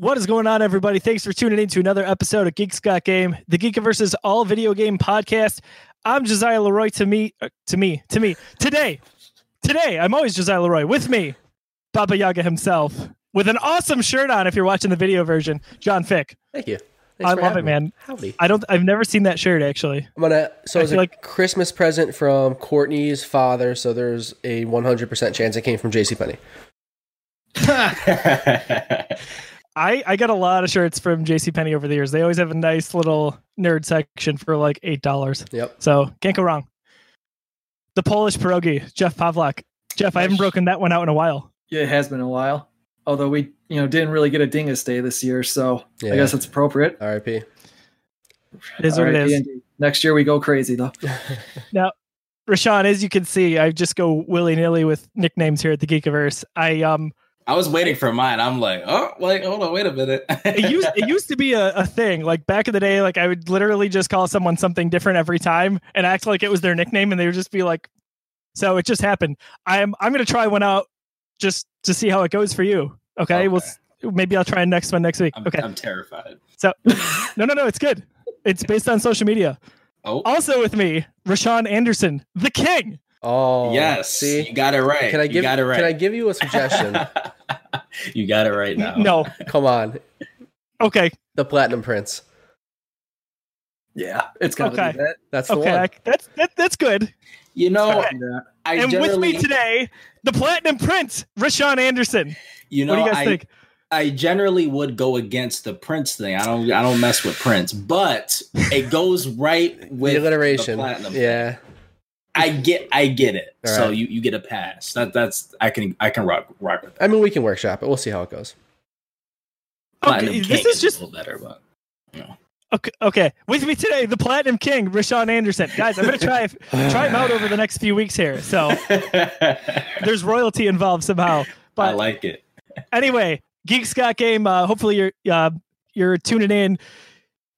What is going on, everybody? Thanks for tuning in to another episode of Geeks Got Game, the Geekiverse All Video Game podcast. I'm Josiah Leroy. To me, uh, to me, to me. Today, today, I'm always Josiah Leroy. With me, Baba Yaga himself, with an awesome shirt on. If you're watching the video version, John Fick. Thank you. I love it, man. Howdy. I don't. I've never seen that shirt actually. I'm gonna. So it's a like- Christmas present from Courtney's father. So there's a 100% chance it came from J.C. JCPenney. I I got a lot of shirts from JCPenney over the years. They always have a nice little nerd section for like eight dollars. Yep. So can't go wrong. The Polish pierogi, Jeff Pavlak. Jeff, I haven't broken that one out in a while. Yeah, it has been a while. Although we, you know, didn't really get a Dingus Day this year, so Yeah. I guess it's appropriate. R.I.P. It is what it Alright, is. Next year we go crazy though. Now, Rashawn, as you can see, I just go willy nilly with nicknames here at the Geekiverse. I um, I was waiting for mine. I'm like, oh, like, hold on, wait a minute. it used it used to be a, a thing. Like back in the day, like I would literally just call someone something different every time and act like it was their nickname, and they would just be like. So it just happened. I'm I'm gonna try one out just to see how it goes for you. Okay, we'll maybe I'll try the next one next week. I'm, okay, I'm terrified. so no no no, it's good. It's based on social media. Oh, Also with me, Rashawn Anderson, the king. Oh, yes. See, you got it right. can I you give? got it right. Can I give you a suggestion? you got it right now. No, Come on, okay, the Platinum Prince. Yeah, it's gotta Okay. be that. That's the okay, one. I, that's that, that's good. You know, Gotta be that. I and generally, with me today, the Platinum Prince, Rashawn Anderson. you know, what do you guys I, think? I generally would go against the Prince thing. I don't, I don't mess with Prince, but it goes right with the alliteration. The platinum yeah. I get, I get it. All so right. you, you get a pass. That, that's, I can, I can rock, rock with that. I mean, we can workshop it. We'll see how it goes. Okay, this is just a little better, but you know. okay. Okay, with me today, the Platinum King, Rashawn Anderson. Guys, I'm gonna try try him out over the next few weeks here. So there's royalty involved somehow. But I like it. anyway, Geeks Got game. Uh, hopefully you're uh, you're tuning in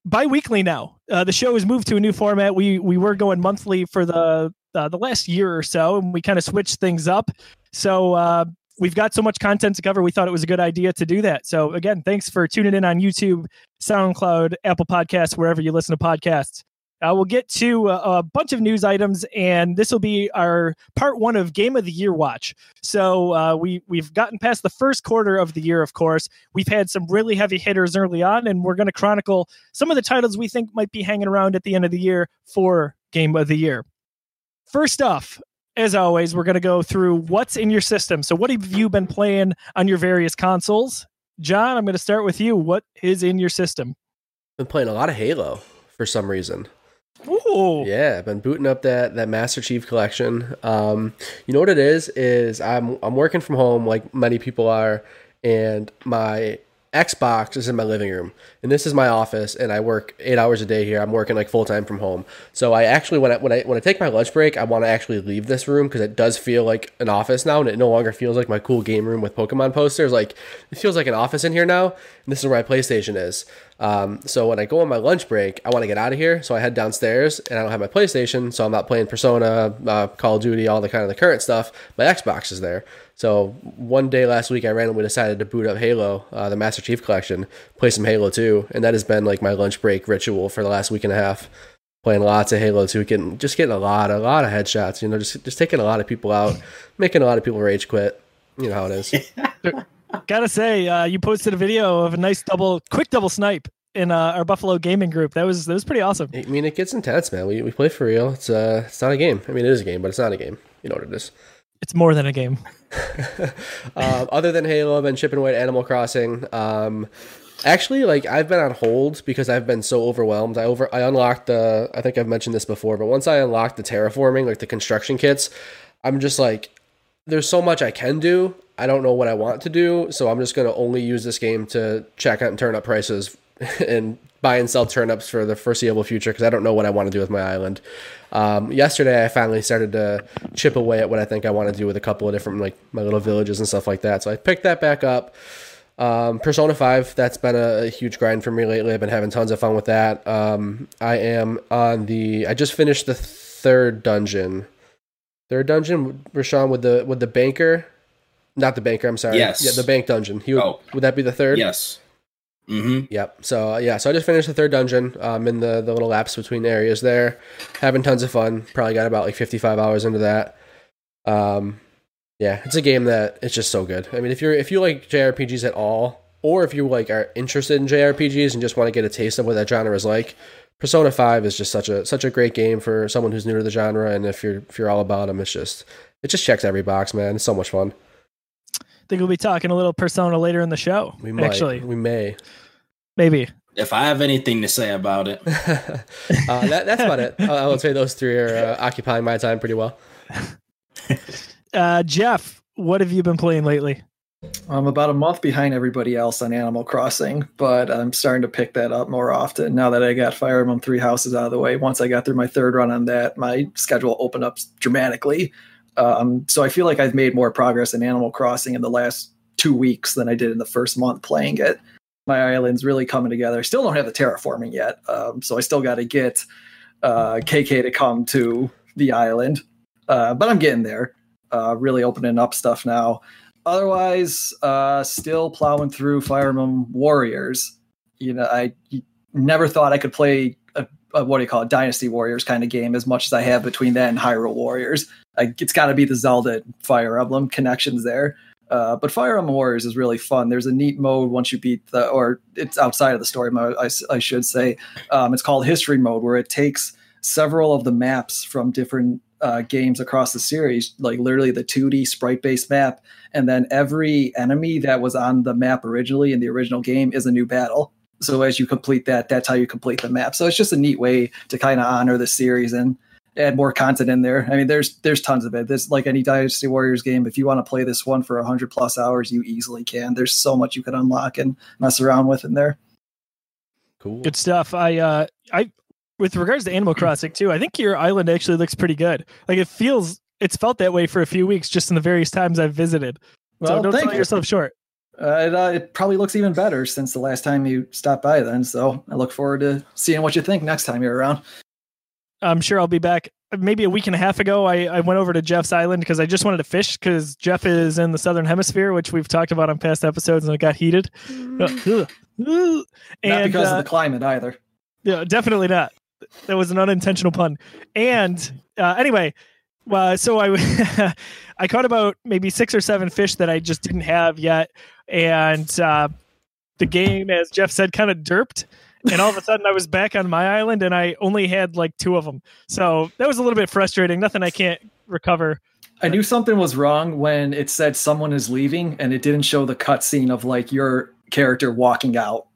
bi-weekly now. Uh, the show has moved to a new format. We we were going monthly for the uh, the last year or so, and we kind of switched things up. So uh, we've got so much content to cover. We thought it was a good idea to do that. So again, thanks for tuning in on YouTube, SoundCloud, Apple Podcasts, wherever you listen to podcasts. Uh, we'll get to a, a bunch of news items, and this will be our part one of Game of the Year watch. So uh, we we've gotten past the first quarter of the year. Of course, we've had some really heavy hitters early on, and we're going to chronicle some of the titles we think might be hanging around at the end of the year for Game of the Year. First off, as always, we're going to go through what's in your system. So, what have you been playing on your various consoles? John, I'm going to start with you. What is in your system? Been playing a lot of Halo for some reason. Ooh, Yeah, I've been booting up that that Master Chief collection. Um, you know what it is? Is I'm I'm working from home like many people are, and my Xbox is in my living room, and this is my office, and I work eight hours a day here. I'm working like full time from home, so I actually when I when I when I take my lunch break, I want to actually leave this room because it does feel like an office now, and it no longer feels like my cool game room with Pokemon posters. Like it feels like an office in here now, and this is where my PlayStation is. Um, so when I go on my lunch break, I want to get out of here, so I head downstairs, and I don't have my PlayStation, so I'm not playing Persona, uh, Call of Duty, all the kind of the current stuff. My Xbox is there. So one day last week, I randomly decided to boot up Halo, uh, the Master Chief Collection, play some Halo 2, and that has been like my lunch break ritual for the last week and a half. Playing lots of Halo 2, getting just getting a lot, a lot of headshots. You know, just just taking a lot of people out, making a lot of people rage quit. You know how it is. gotta say, uh, you posted a video of a nice double, quick double snipe in uh, our Buffalo gaming group. That was that was pretty awesome. I mean, it gets intense, man. We, we play for real. It's uh, it's not a game. I mean, it is a game, but it's not a game. You know what it is. It's more than a game. um, other than Halo, I've been chipping away at Animal Crossing. Um, actually, like I've been on hold because I've been so overwhelmed. I over I unlocked the. I think I've mentioned this before, but once I unlocked the terraforming, like the construction kits, I'm just like, there's so much I can do. I don't know what I want to do, so I'm just gonna only use this game to check out and turn up prices and buy and sell turnips for the foreseeable future because I don't know what I want to do with my island. Um, yesterday, I finally started to chip away at what I think I want to do with a couple of different like my little villages and stuff like that. So I picked that back up. Um, Persona 5, that's been a, a huge grind for me lately. I've been having tons of fun with that. Um, I am on the, I just finished the third dungeon. Third dungeon, Rashawn, with the with the banker, not the banker. I'm sorry. Yes. Yeah, the bank dungeon. He would, Oh. would that be the third? Yes. Hmm Yep. So uh, yeah, so I just finished the third dungeon. Um, in the the little laps between areas there, having tons of fun. Probably got about like fifty five hours into that. Um, yeah, it's a game that it's just so good. I mean, if you're if you like JRPGs at all, or if you like are interested in JRPGs and just want to get a taste of what that genre is like, Persona Five is just such a such a great game for someone who's new to the genre. And if you're if you're all about them, it's just it just checks every box, man. It's so much fun. Think we'll be talking a little Persona later in the show. We might, actually, we may. maybe. If I have anything to say about it, uh, that, that's about it. I, I would say those three are uh, occupying my time pretty well. Uh, Jeff, what have you been playing lately? I'm about a month behind everybody else on Animal Crossing, but I'm starting to pick that up more often now that I got Fire Emblem Three Houses out of the way. Once I got through my third run on that, my schedule opened up dramatically. Um, so I feel like I've made more progress in Animal Crossing in the last two weeks than I did in the first month playing it. My island's really coming together. I still don't have the terraforming yet, um, so I still got to get uh, KK to come to the island, uh, but I'm getting there. Uh, really opening up stuff now otherwise, uh, still plowing through Fire Emblem Warriors. You know, I never thought I could play a what do you call it, Dynasty Warriors kind of game as much as I have between that and Hyrule Warriors. I, it's got to be the Zelda Fire Emblem connections there. Uh, but Fire Emblem Warriors is really fun. There's a neat mode once you beat the, or it's outside of the story mode, I, I should say. Um, it's called History Mode, where it takes several of the maps from different uh, games across the series, like literally the 2D sprite based map, and then every enemy that was on the map originally in the original game is a new battle. So as you complete that, that's how you complete the map. So it's just a neat way to kind of honor the series and add more content in there. I mean, there's there's tons of it. There's like any Dynasty Warriors game. If you want to play this one for hundred plus hours, you easily can. There's so much you can unlock and mess around with in there. Cool. Good stuff. I uh I with regards to Animal Crossing too, I think your island actually looks pretty good. Like it feels it's felt that way for a few weeks just in the various times I've visited. so Well, don't thank sell you. yourself short. Uh, it, uh, it probably looks even better since the last time you stopped by. Then, so I look forward to seeing what you think next time you're around. I'm sure I'll be back. Maybe a week and a half ago, I, I went over to Jeff's island because I just wanted to fish because Jeff is in the southern hemisphere, which we've talked about on past episodes, and it got heated. and Not because uh, of the climate either. Yeah, definitely not. That was an unintentional pun. And uh, anyway, uh, so I I caught about maybe six or seven fish that I just didn't have yet, and uh, the game, as Jeff said, kind of derped. And all of a sudden, I was back on my island, and I only had like two of them. So that was a little bit frustrating. Nothing I can't recover. I knew something was wrong when it said someone is leaving, and it didn't show the cutscene of like your character walking out,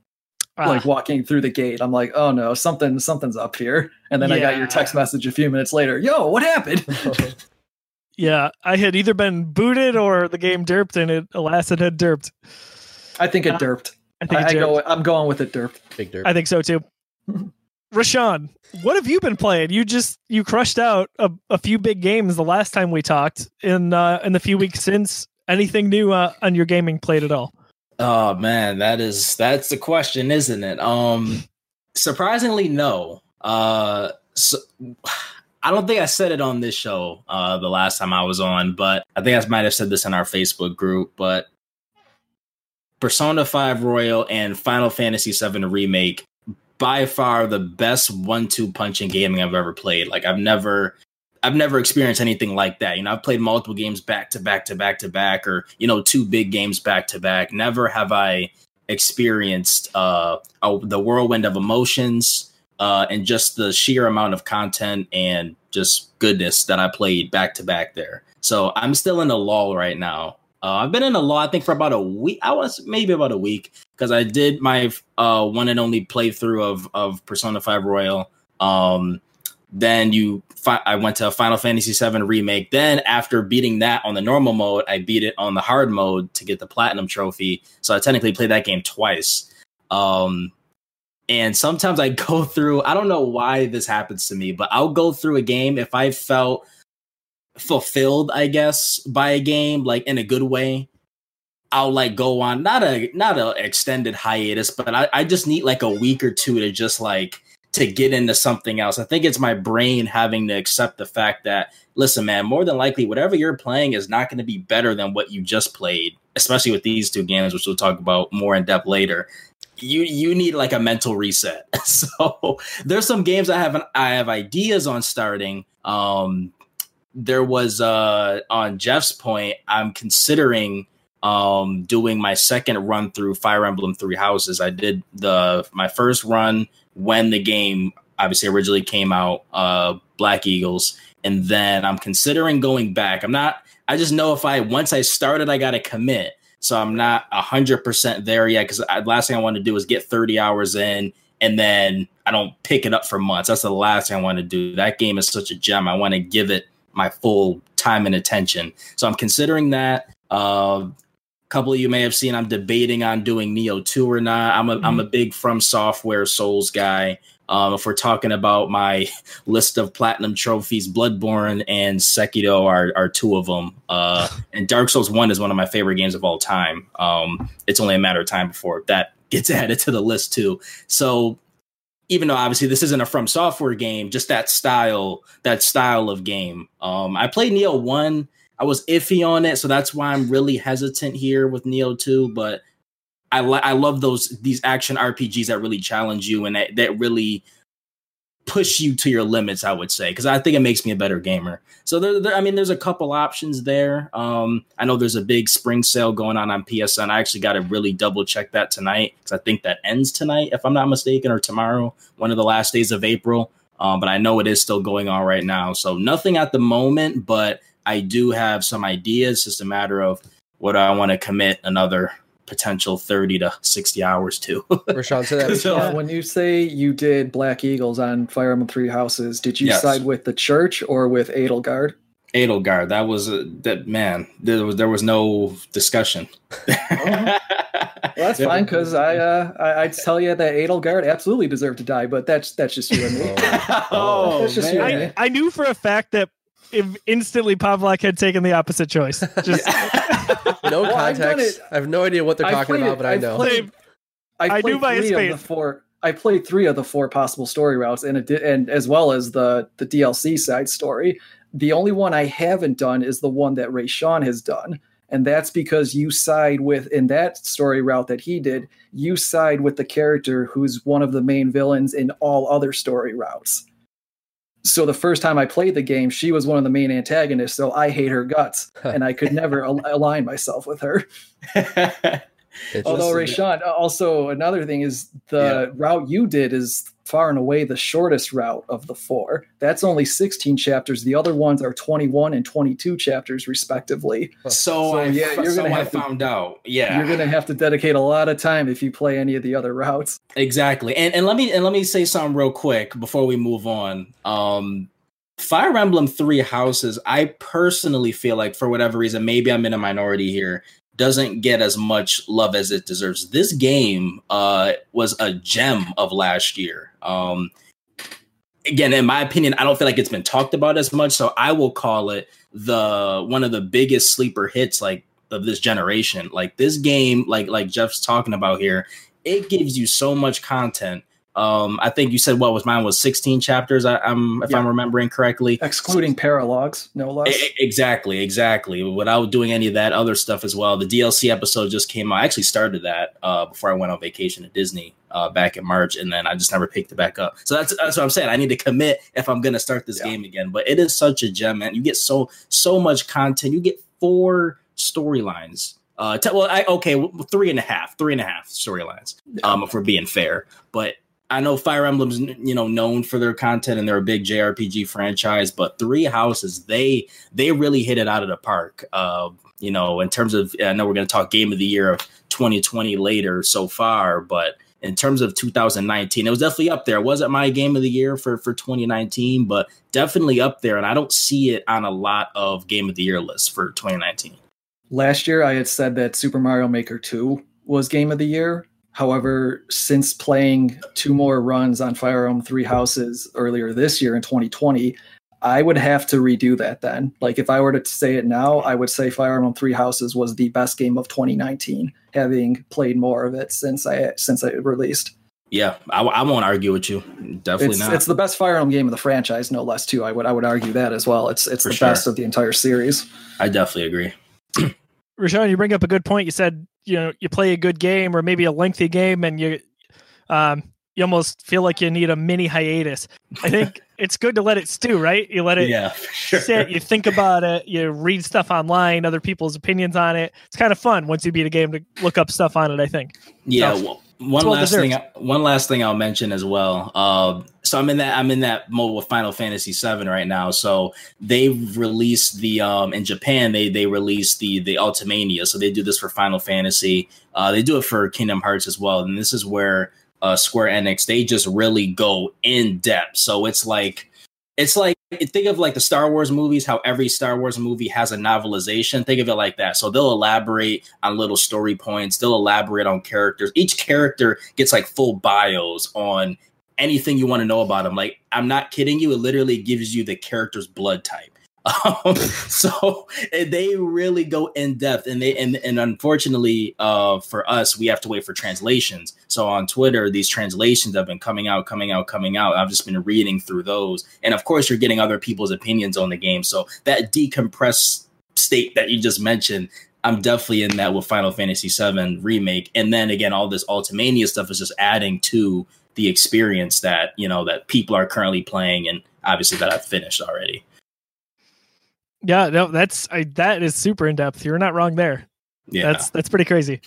Ah, like walking through the gate. I'm like, oh no, something something's up here. And then I got your text message a few minutes later. Yo, what happened? yeah, I had either been booted or the game derped, and it alas, it had derped. I think it Uh, derped. I think I, it I derped. go. I'm going with it derped. Big dirt. I think so too. Rashawn, what have you been playing? You just you crushed out a, a few big games the last time we talked in uh, in the few weeks since. Anything new uh, on your gaming plate at all? Oh man, that is that's the question, isn't it? Um surprisingly no. Uh so, I don't think I said it on this show uh the last time I was on, but I think I might have said this in our Facebook group, but Persona 5 Royal and Final Fantasy 7 Remake by far the best one-two punch in gaming I've ever played. Like I've never I've never experienced anything like that. You know, I've played multiple games back to back to back to back, or you know, two big games back to back. Never have I experienced uh, a, the whirlwind of emotions uh, and just the sheer amount of content and just goodness that I played back to back there. So I'm still in a lull right now. Uh, I've been in a lull, I think, for about a week. I was maybe about a week because I did my uh, one and only playthrough of of Persona Five Royal. Um, then you, fi- I went to Final Fantasy VII remake. Then after beating that on the normal mode, I beat it on the hard mode to get the platinum trophy. So I technically played that game twice. Um, and sometimes I go through. I don't know why this happens to me, but I'll go through a game if I felt fulfilled, I guess, by a game, like in a good way. I'll like go on not a not a extended hiatus, but I, I just need like a week or two to just like to get into something else. I think it's my brain having to accept the fact that listen, man, more than likely whatever you're playing is not going to be better than what you just played, especially with these two games, which we'll talk about more in depth later. you you need like a mental reset. So there's some games I have I have ideas on starting. Um, there was uh on Jeff's point, I'm considering um doing my second run through Fire Emblem Three Houses. I did the my first run when the game obviously originally came out, uh Black Eagles, and then I'm considering going back. I'm not I just know if I once I started I gotta commit. So I'm not hundred percent there yet because last thing I want to do is get 30 hours in and then I don't pick it up for months. That's the last thing I want to do. That game is such a gem. I want to give it my full time and attention. So I'm considering that. Uh, couple of you may have seen I'm debating on doing Nioh 2 or not. I'm a am a mm-hmm. big From Software Souls guy. Um, if we're talking about my list of platinum trophies, Bloodborne and Sekiro are, are two of them. Uh, and Dark Souls 1 is one of my favorite games of all time. Um, it's only a matter of time before that gets added to the list, too. So even though obviously this isn't a from software game, just that style, that style of game. Um, I played Nioh one. I was iffy on it, so that's why I'm really hesitant here with Nioh two. But I li- I love those these action RPGs that really challenge you and that, that really push you to your limits, I would say, because I think it makes me a better gamer. So there, there, I mean, there's a couple options there. Um, I know there's a big spring sale going on on PSN. I actually got to really double check that tonight because I think that ends tonight, if I'm not mistaken, or tomorrow, one of the last days of April. Um, but I know it is still going on right now. So nothing at the moment, but I do have some ideas. It's just a matter of what I want to commit another potential 30 to 60 hours to. Rashawn, so that so when you say you did Black Eagles on Fire Emblem Three Houses, did you yes. side with the church or with Edelgard? Edelgard, that was a, that man. There was there was no discussion. well, that's fine because I, uh, I I'd tell you that Edelgard absolutely deserved to die, but that's that's just you and me. oh, oh that's just man. you and me. I, I knew for a fact that if instantly Pavlak had taken the opposite choice. Just no well, context. I have no idea what they're talking about, but I know. Played, I, I knew by three of the four. I played three of the four possible story routes, and it did, and as well as the the DLC side story. The only one I haven't done is the one that Rashawn has done, and that's because you side with in that story route that he did. You side with the character who's one of the main villains in all other story routes so the first time I played the game, she was one of the main antagonists. So I hate her guts, and I could never al- align myself with her. Although Rashawn, also another thing is the yeah. route you did is far and away the shortest route of the four. That's only 16 chapters. The other ones are 21 and 22 chapters, respectively. So, so yeah, you're so gonna have I found out. Yeah, you're gonna have to dedicate a lot of time if you play any of the other routes. Exactly. And and let me and let me say something real quick before we move on. Um, Fire Emblem Three Houses, I personally feel like for whatever reason, maybe I'm in a minority here doesn't get as much love as it deserves. This game uh, was a gem of last year. Um, again, in my opinion, I don't feel like it's been talked about as much, so I will call it the one of the biggest sleeper hits like of this generation. Like this game, like like Jeff's talking about here, it gives you so much content um, I think you said what was mine was 16 chapters. I, am if yeah. I'm remembering correctly, excluding paralogs, no less. exactly, exactly. Without doing any of that other stuff as well. The DLC episode just came out. I actually started that uh, before I went on vacation to Disney uh, back in March, and then I just never picked it back up. So that's that's what I'm saying. I need to commit if I'm going to start this yeah. game again. But it is such a gem, man. You get so so much content. You get four storylines uh, t- well, I, okay, three and a half, three and a half storylines. Um, if we're being fair, but I know Fire Emblem's you know known for their content and they're a big JRPG franchise, but Three Houses they they really hit it out of the park. Uh, you know, in terms of I know we're going to talk Game of the Year of 2020 later so far, but in terms of 2019, it was definitely up there. It wasn't my Game of the Year for for 2019, but definitely up there. And I don't see it on a lot of Game of the Year lists for 2019. Last year, I had said that Super Mario Maker 2 was Game of the Year However, since playing two more runs on Fire Emblem Three Houses earlier this year in 2020, I would have to redo that then. Like if I were to say it now, I would say Fire Emblem Three Houses was the best game of 2019, having played more of it since I since it released. Yeah, I, I won't argue with you. Definitely it's, not. It's the best Fire Emblem game of the franchise, no less. Too, I would I would argue that as well. It's it's For the sure. best of the entire series. I definitely agree. Rashawn, you bring up a good point. You said you know you play a good game or maybe a lengthy game and you um, you almost feel like you need a mini hiatus. I think it's good to let it stew, right? You let it yeah, sure. sit, you think about it, you read stuff online, other people's opinions on it. It's kind of fun once you beat a game to look up stuff on it. I think. Yeah. So, well, one last thing. One last thing I'll mention as well. Uh, so I'm in that. I'm in that mode with Final Fantasy VII right now. So they've released the um, in Japan. They they released the the Ultimania. So they do this for Final Fantasy. Uh, they do it for Kingdom Hearts as well. And this is where uh, Square Enix they just really go in depth. So it's like it's like think of like the Star Wars movies, how every Star Wars movie has a novelization. Think of it like that. So they'll elaborate on little story points, they'll elaborate on characters. Each character gets like full bios on anything you want to know about them. Like, I'm not kidding you, it literally gives you the character's blood type. Um, so eh, they really go in depth, and they and and unfortunately, uh, for us, we have to wait for translations. So on Twitter, these translations have been coming out, coming out, coming out. I've just been reading through those, and of course, you're getting other people's opinions on the game. So that decompressed state that you just mentioned. I'm definitely in that with Final Fantasy VII remake, and then again, all this Ultimania stuff is just adding to the experience that you know that people are currently playing, and obviously that I've finished already. Yeah, no, that's I, that is super in depth. You're not wrong there. Yeah, that's that's pretty crazy.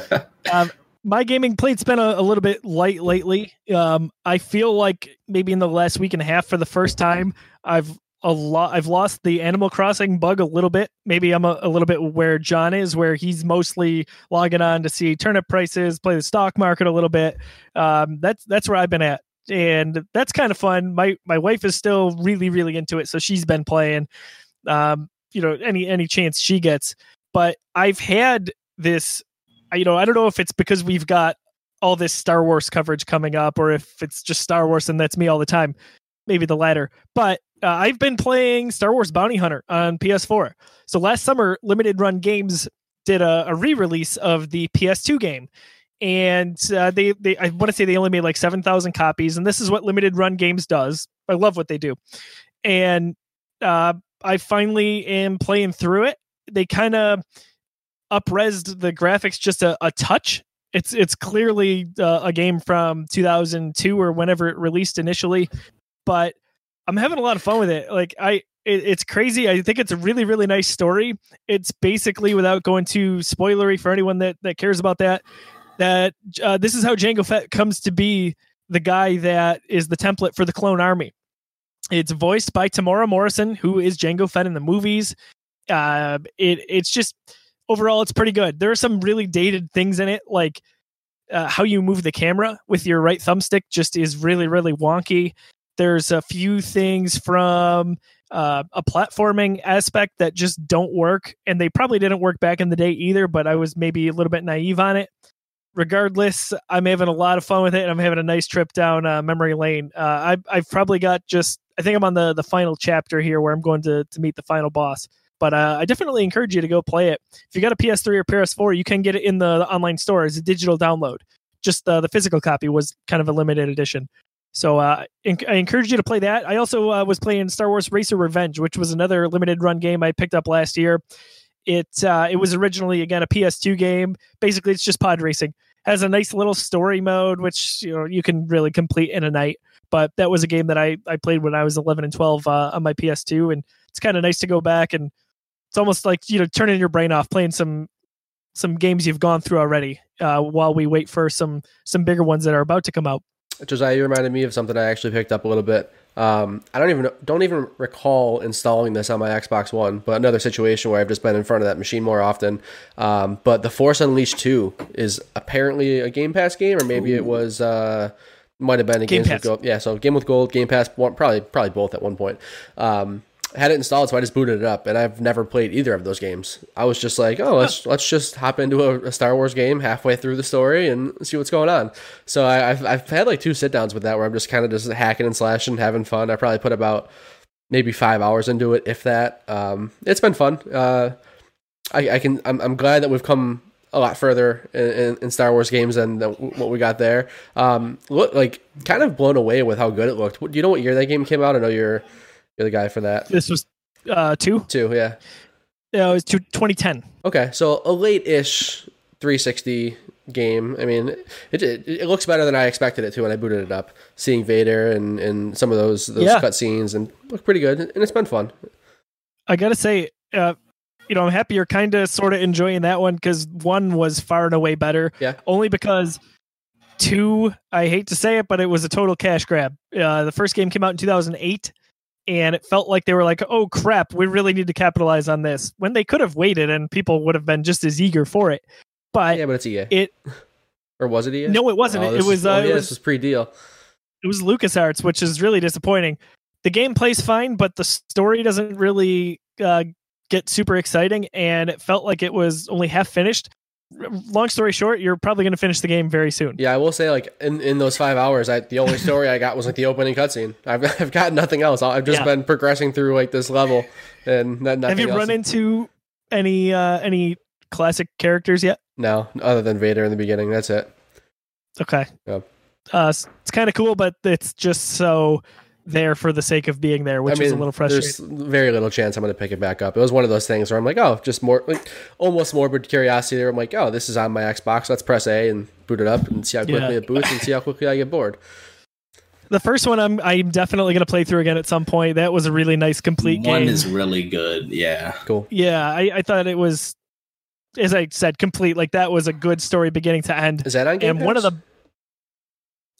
um, my gaming plate's been a, a, little bit light lately. Um, I feel like maybe in the last week and a half, for the first time, I've a lot. I've lost the Animal Crossing bug a little bit. Maybe I'm a, a little bit where John is, where he's mostly logging on to see turnip prices, play the stock market a little bit. Um, that's that's where I've been at and that's kind of fun. My my wife is still really really into it, so she's been playing um, you know, any any chance she gets. But I've had this, you know, I don't know if it's because we've got all this Star Wars coverage coming up, or if it's just Star Wars and that's me all the time. Maybe the latter. But uh, I've been playing Star Wars Bounty Hunter on PS4. So last summer, Limited Run Games did a, a re-release of the PS2 game, and uh, they they I want to say they only made like seven thousand copies, and this is what Limited Run Games does. I love what they do, and uh, I finally am playing through it. They kind of upresed the graphics just a, a touch. It's it's clearly uh, a game from 2002 or whenever it released initially, but I'm having a lot of fun with it. Like I, it, it's crazy. I think it's a really really nice story. It's basically without going too spoilery for anyone that that cares about that. That uh, this is how Jango Fett comes to be the guy that is the template for the clone army. It's voiced by Temuera Morrison, who is Jango Fett in the movies. Uh, it it's just overall it's pretty good. There are some really dated things in it, like uh, how you move the camera with your right thumbstick just is really really wonky. There's a few things from uh, a platforming aspect that just don't work, and they probably didn't work back in the day either. But I was maybe a little bit naive on it regardless, I'm having a lot of fun with it, and I'm having a nice trip down uh, memory lane. Uh, I've I've probably got just I think I'm on the the final chapter here where I'm going to to meet the final boss. But uh, I definitely encourage you to go play it. If you got a PS3 or PS4, you can get it in the, the online store as a digital download. Just uh, the physical copy was kind of a limited edition. So uh, I encourage you to play that. I also uh, was playing Star Wars Racer Revenge, which was another limited run game I picked up last year. It uh, it was originally again a PS2 game. Basically, it's just pod racing. Has a nice little story mode, which you know you can really complete in a night. But that was a game that I I played when I was 11 and 12 uh, on my PS2, and it's kind of nice to go back and it's almost like you know turning your brain off, playing some some games you've gone through already, uh, while we wait for some some bigger ones that are about to come out. Josiah, you reminded me of something I actually picked up a little bit. Um, I don't even don't even recall installing this on my Xbox One, but another situation where I've just been in front of that machine more often. Um, but the Force Unleashed Two is apparently a Game Pass game, or maybe Ooh. it was uh, might have been a Game with Gold. Yeah, so Game with Gold, Game Pass, probably probably both at one point. Um, had it installed, so I just booted it up, and I've never played either of those games. I was just like, oh, let's let's just hop into a, a Star Wars game halfway through the story and see what's going on. So I, have I've had like two sit downs with that where I'm just kind of just hacking and slashing, having fun. I probably put about maybe five hours into it, if that. Um, it's been fun. Uh, I, I can. I'm, I'm glad that we've come a lot further in, in, in, Star Wars games than, than what we got there. Um, look, like kind of blown away with how good it looked. Do you know what year that game came out? I know you're you're the guy for that. This was uh, two. Two, yeah. Yeah, it was two, 2010. Okay, so a late-ish 360 game. I mean, it, it it looks better than I expected it to when I booted it up. Seeing Vader and, and some of those those Yeah. cutscenes and look pretty good, and it's been fun. I gotta say, uh, you know, I'm happy you're kind of sort of enjoying that one because one was far and away better. Yeah. Only because two, I hate to say it, but it was a total cash grab. Uh, the first game came out in 2008, and it felt like they were like, "Oh crap, we really need to capitalize on this." When they could have waited, and people would have been just as eager for it. But Yeah, but it's EA. it or was it EA? no, it wasn't. Oh, it, was. is- Uh, oh, it was this was pre-deal. it was LucasArts, which is really disappointing. The game plays fine, but the story doesn't really uh, get super exciting, and it felt like it was only half finished. Long story short, you're probably going to finish the game very soon. Yeah, I will say, like in, in those five hours, I the only story I got was like the opening cutscene. I've I've got nothing else. I've just Yeah. been progressing through like this level, and not, nothing Have you else. run into any uh, any classic characters yet? No, other than Vader in the beginning. That's it. Okay, uh, it's kind of cool, but it's just so there for the sake of being there, which I mean, is a little frustrating. there's very little chance I'm going to pick it back up. It was one of those things where I'm like, oh, just more, like, almost morbid curiosity. There, I'm like, oh, this is on my Xbox. Let's press A and boot it up and see how quickly Yeah. it boots and see how quickly I get bored. The first one, I'm I'm definitely going to play through again at some point. That was a really nice complete One game. is really good. Yeah. Cool. Yeah, I, I thought it was, as I said, complete. Like that was a good story beginning to end. Is that on Game and one of the,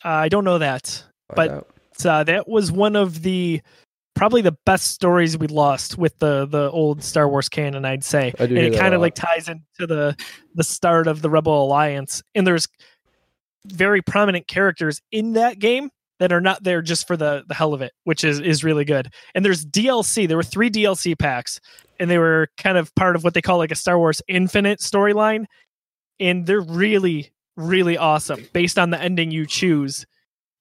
uh, I don't know that, Find but- out. Uh, that was one of the probably the best stories we lost with the the old Star Wars canon. I'd say, I do and it kind of like ties into the the start of the Rebel Alliance. And there's very prominent characters in that game that are not there just for the the hell of it, which is is really good. And there's DLC. There were three DLC packs, and they were kind of part of what they call like a Star Wars Infinite storyline, and they're really really awesome based on the ending you choose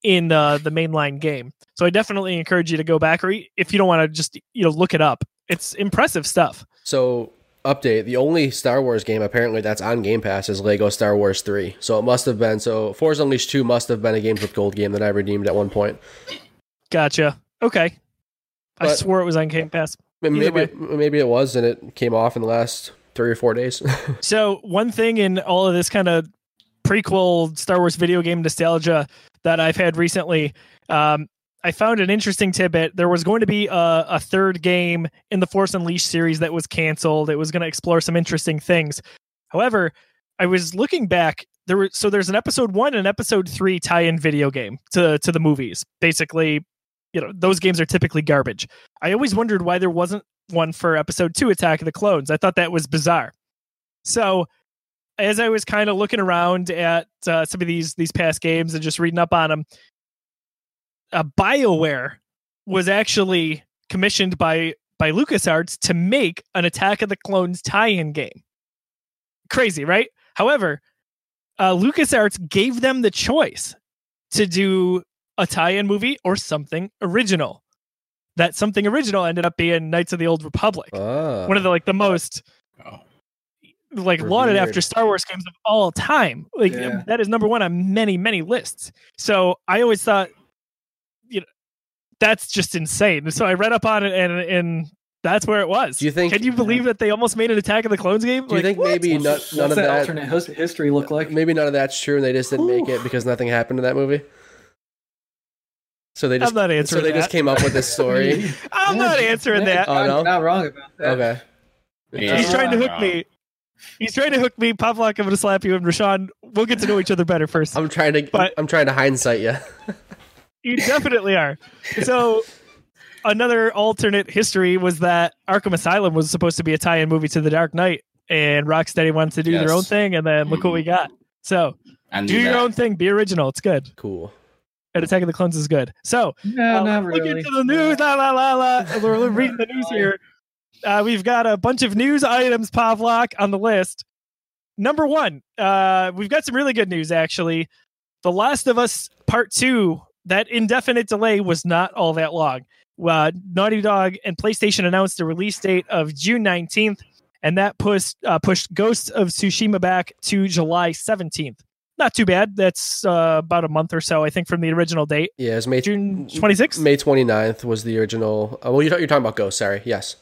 in uh, the mainline game. So I definitely encourage you to go back, or if you don't want to just you know look it up. It's impressive stuff. So, update the only Star Wars game apparently that's on Game Pass is Lego Star Wars 3. So, it must have been, so Force Unleashed 2 must have been a Games with Gold game that I redeemed at one point. Gotcha. Okay. I But- swore it was on Game Pass. Either Maybe, maybe it was and it came off in the last three or four days. So one thing in all of this kind of prequel Star Wars video game nostalgia that I've had recently, um, I found an interesting tidbit. There was going to be a, a third game in the Force Unleashed series that was canceled. It was going to explore some interesting things. However, I was looking back. There were so there's an episode one and episode three tie-in video game to to the movies. Basically, you know those games are typically garbage. I always wondered why there wasn't one for episode two, Attack of the Clones. I thought that was bizarre. So as I was kind of looking around at uh, some of these these past games and just reading up on them, uh, BioWare was actually commissioned by by LucasArts to make an Attack of the Clones tie-in game. Crazy, right? However, uh, LucasArts gave them the choice to do a tie-in movie or something original. That something original ended up being Knights of the Old Republic, one of the like the most Oh. Like lauded after Star Wars games of all time. Like Yeah. that is number one on many many lists. So I always thought, you know, that's just insane. So I read up on it and and that's where it was. Do you think- Can you believe that they almost made an Attack of the Clones game? Do you Like, think what? maybe What's, no- what's none of that, that, alternate his- history look like? maybe none of that's true and they just didn't make it because nothing happened in that movie? So they just I'm not so they that. just came up with this story. I'm not answering that. Oh, no? You're not wrong about that. okay. Yeah. He's trying to hook me. He's trying to hook me. Pavlok, I'm going to slap you, and Rashawn, we'll get to know each other better first. I'm trying to But- I'm trying to hindsight you. You definitely are. So, another alternate history was that Arkham Asylum was supposed to be a tie-in movie to The Dark Knight, and Rocksteady wanted to do their own thing, and then look what we got. So, do your that. own thing. Be original. It's good. Cool. And Attack of the Clones is good. So, No, uh, not let's really. Look into the news. La la la la. We're, we're reading the news here. Uh, we've got a bunch of news items, Pavlok, on the list. Number one, uh, we've got some really good news actually. The Last of Us Part Two. That indefinite delay was not all that long. Uh, Naughty Dog and PlayStation announced the release date of June nineteenth, and that pushed uh, pushed Ghosts of Tsushima back to July seventeenth. Not too bad. That's uh, about a month or so, I think, from the original date. Yeah, it was May June twenty sixth. May 29th was the original. Uh, well, you're, you're talking about Ghost. Sorry. Yes.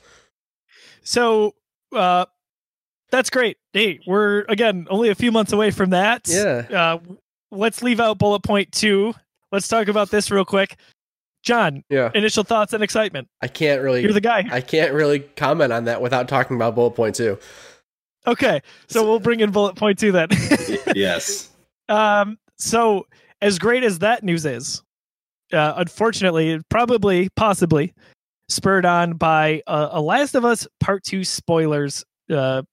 So, uh, That's great. Hey, we're again only a few months away from that. Yeah. Uh, let's leave out bullet point two. Let's talk about this real quick. John, Yeah. initial thoughts and excitement. I can't really You're the guy. I can't really comment on that without talking about bullet point two. Okay, so we'll bring in bullet point two then. yes. um, so as great as that news is, uh, unfortunately, probably, possibly, spurred on by uh, a Last of Us Part Two spoilers, uh,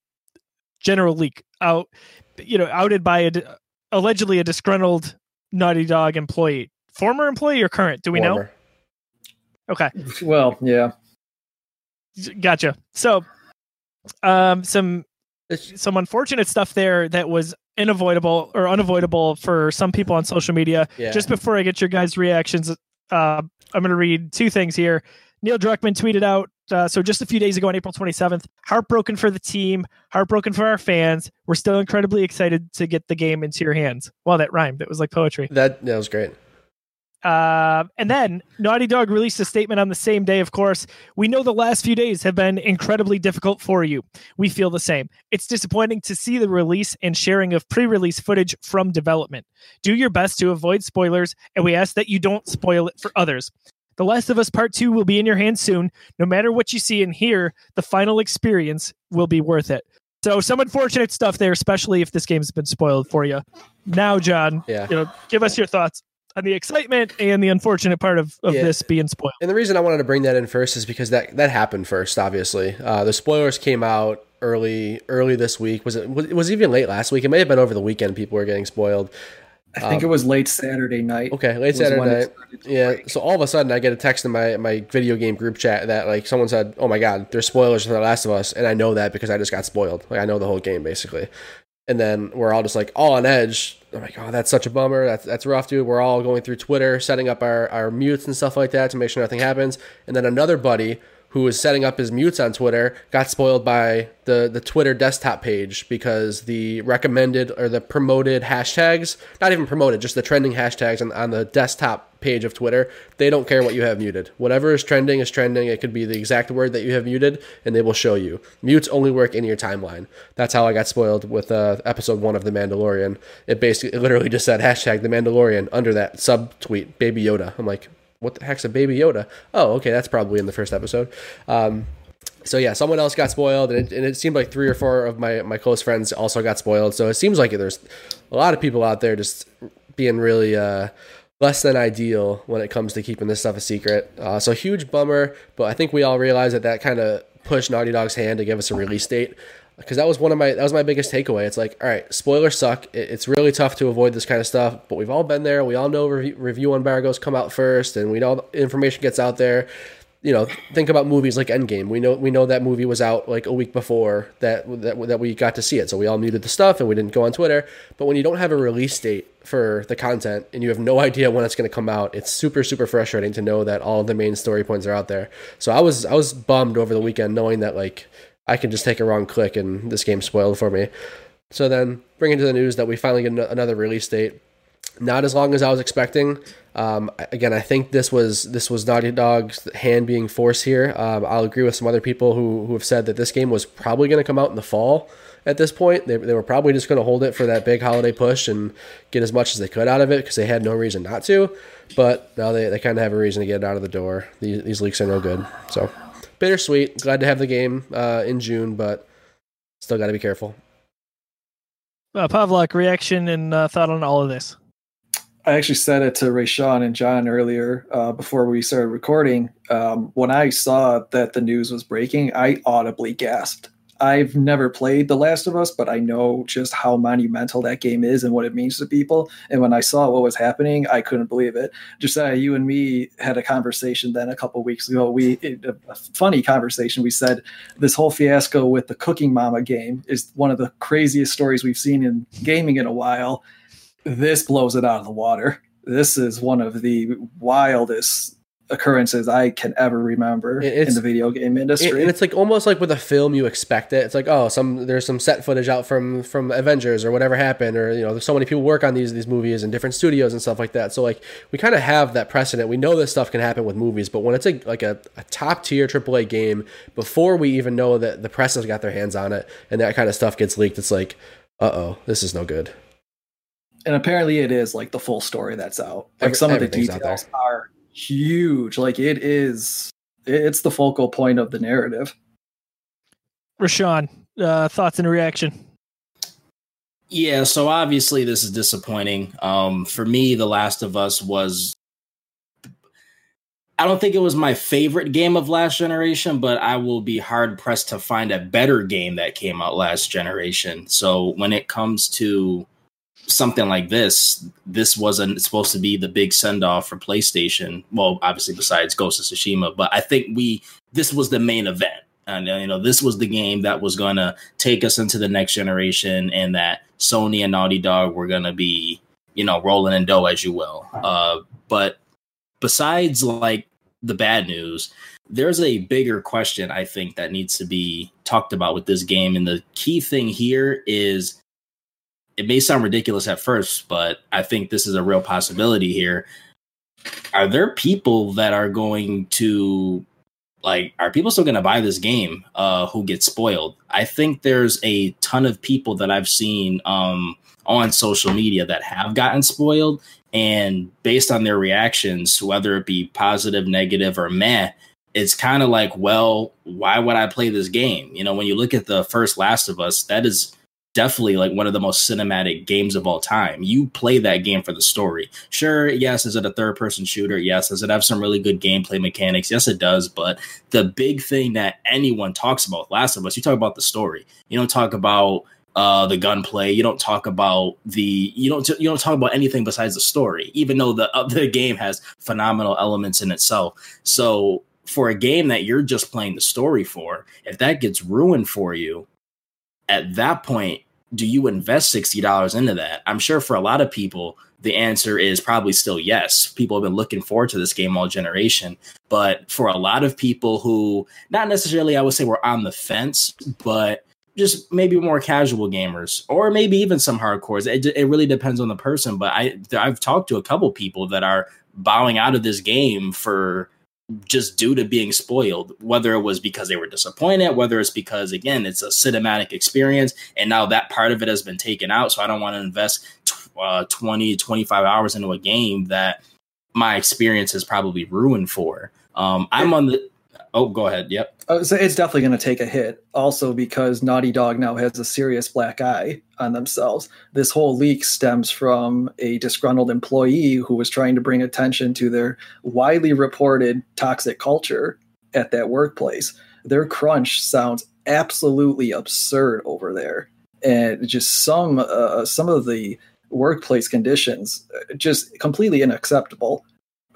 general leak out, you know, outed by a, allegedly a disgruntled Naughty Dog employee, former employee or current? Do we know? Okay, Well, yeah. gotcha. So, um, some It's- some unfortunate stuff there that was unavoidable or unavoidable for some people on social media. Yeah. Just before I get your guys' reactions, uh, I'm going to read two things here. Neil Druckmann tweeted out, uh, so just a few days ago on April 27th, heartbroken for the team, heartbroken for our fans. We're still incredibly excited to get the game into your hands. Wow, that rhymed. It was like poetry. that that was great. Uh, and then Naughty Dog released a statement on the same day, of course. We know the last few days have been incredibly difficult for you. We feel the same. It's disappointing to see the release and sharing of pre release footage from development. Do your best to avoid spoilers, and we ask that you don't spoil it for others. The Last of Us Part 2 will be in your hands soon. No matter what you see and hear, the final experience will be worth it. So, some unfortunate stuff there, especially if this game's been spoiled for you. Now, John, Yeah. you know, give us your thoughts on the excitement and the unfortunate part of, of Yeah. this being spoiled. And the reason I wanted to bring that in first is because that that happened first. Obviously, uh, the spoilers came out early early this week. Was it? Was, it was even late last week. It may have been over the weekend. People were getting spoiled. I think it um, was late Saturday night. Okay, late Saturday night. Yeah. break. So all of a sudden, I get a text in my my video game group chat that like someone said, "Oh my god, there's spoilers for The Last of Us," and I know that because I just got spoiled. Like I know the whole game basically. And then we're all just like all on edge. I'm like, oh, that's such a bummer. That's that's rough, dude. We're all going through Twitter, setting up our, our mutes and stuff like that to make sure nothing happens. And then another buddy who was setting up his mutes on Twitter got spoiled by the the Twitter desktop page because the recommended or the promoted hashtags, not even promoted, just the trending hashtags on, on the desktop page of Twitter, they don't care what you have muted. Whatever is trending is trending. It could be the exact word that you have muted, and they will show you. Mutes only work in your timeline. That's how I got spoiled with uh, episode one of The Mandalorian. It basically, it literally just said hashtag The Mandalorian under that sub tweet, Baby Yoda. I'm like, what the heck's a Baby Yoda? Oh, okay, that's probably in the first episode. Um, so yeah, someone else got spoiled, and it, and it seemed like three or four of my, my close friends also got spoiled. So it seems like there's a lot of people out there just being really uh, less than ideal when it comes to keeping this stuff a secret. Uh, so huge bummer, but I think we all realize that that kind of pushed Naughty Dog's hand to give us a release date because that was one of my that was my biggest takeaway. It's like, all right, spoilers suck. It, it's really tough to avoid this kind of stuff, but we've all been there. We all know review, review embargoes come out first, and we know information gets out there you know, think about movies like Endgame. We know we know that movie was out like a week before that that that we got to see it. So we all muted the stuff and we didn't go on Twitter. But when you don't have a release date for the content and you have no idea when it's going to come out, it's super super frustrating to know that all the main story points are out there. So I was I was bummed over the weekend knowing that like I can just take a wrong click and this game's spoiled for me. So then bring into the news that we finally get another release date not as long as I was expecting. Um, again, I think this was this was Naughty Dog's hand being forced here. Um, I'll agree with some other people who, who have said that this game was probably going to come out in the fall. At this point, they, they were probably just going to hold it for that big holiday push and get as much as they could out of it because they had no reason not to. But now they, they kind of have a reason to get it out of the door. These, these leaks are no good. So bittersweet. Glad to have the game uh, in June, but still got to be careful. Uh, Pavlok, reaction and uh, thought on all of this. I actually said it to Rashawn and John earlier uh, before we started recording. Um, when I saw that the news was breaking, I audibly gasped. I've never played The Last of Us, but I know just how monumental that game is and what it means to people. And when I saw what was happening, I couldn't believe it. Josiah, you and me had a conversation then a couple weeks ago. We a, a funny conversation. We said this whole fiasco with the Cooking Mama game is one of the craziest stories we've seen in gaming in a while this blows it out of the water. This is one of the wildest occurrences I can ever remember It's- in the video game industry. and it's like almost like with a film you expect it. It's like oh some there's some set footage out from from avengers or whatever happened or you know there's so many people work on these these movies and different studios and stuff like that. So like we kind of have that precedent. We know this stuff can happen with movies but when it's a, like a, a top tier aaa game before we even know that the press has got their hands on it and that kind of stuff gets leaked it's like uh-oh this is no good. And apparently it is like the full story that's out. Like Every- some of the details are huge. Like it is it's the focal point of the narrative. Rashawn, uh, thoughts and reaction. Yeah, so obviously this is disappointing. Um, for me, The Last of Us was. I don't think it was my favorite game of last generation, but I will be hard pressed to find a better game that came out last generation. So when it comes to something like this, this wasn't supposed to be the big send off for PlayStation. Well, obviously besides Ghost of Tsushima, but I think we this was the main event. And uh, you know, this was the game that was to take us into the next generation, and that Sony and Naughty Dog were to be, you know, rolling in dough as you will. Uh, but besides like the bad news, there's a bigger question I think that needs to be talked about with this game, and the key thing here is it may sound ridiculous at first, but I think this is a real possibility here. Are there people that are going to like are people still going to buy this game uh who get spoiled? I think there's a ton of people that I've seen um on social media that have gotten spoiled and based on their reactions, whether it be positive, negative or meh, it's kind of like, well, why would I play this game? You know, when you look at the first Last of Us, that is definitely like one of the most cinematic games of all time. You play that game for the story. Sure, yes, is it a third person shooter? Yes. Does it have some really good gameplay mechanics? Yes, it does. But the big thing that anyone talks about, Last of Us, you talk about the story. You don't talk about uh, the gunplay. You don't talk about the you don't you don't talk about anything besides the story. Even though the uh, the game has phenomenal elements in itself. So for a game that you're just playing the story for, if that gets ruined for you, at that point, do you invest $60 into that? I'm sure for a lot of people, the answer is probably still yes. People have been looking forward to this game all generation. But for a lot of people who, not necessarily, I would say, were on the fence, but just maybe more casual gamers, or maybe even some hardcores. It, it really depends on the person. But I, I've talked to a couple people that are bowing out of this game for just due to being spoiled, whether it was because they were disappointed, whether it's because, again, it's a cinematic experience and now that part of it has been taken out. So I don't want to invest uh, 20, 25 hours into a game that my experience is probably ruined for. Um, I'm on the. Oh, go ahead. Yep. Uh, so it's definitely going to take a hit. Also, because Naughty Dog now has a serious black eye on themselves. This whole leak stems from a disgruntled employee who was trying to bring attention to their widely reported toxic culture at that workplace. Their crunch sounds absolutely absurd over there, and just some uh, some of the workplace conditions uh, just completely unacceptable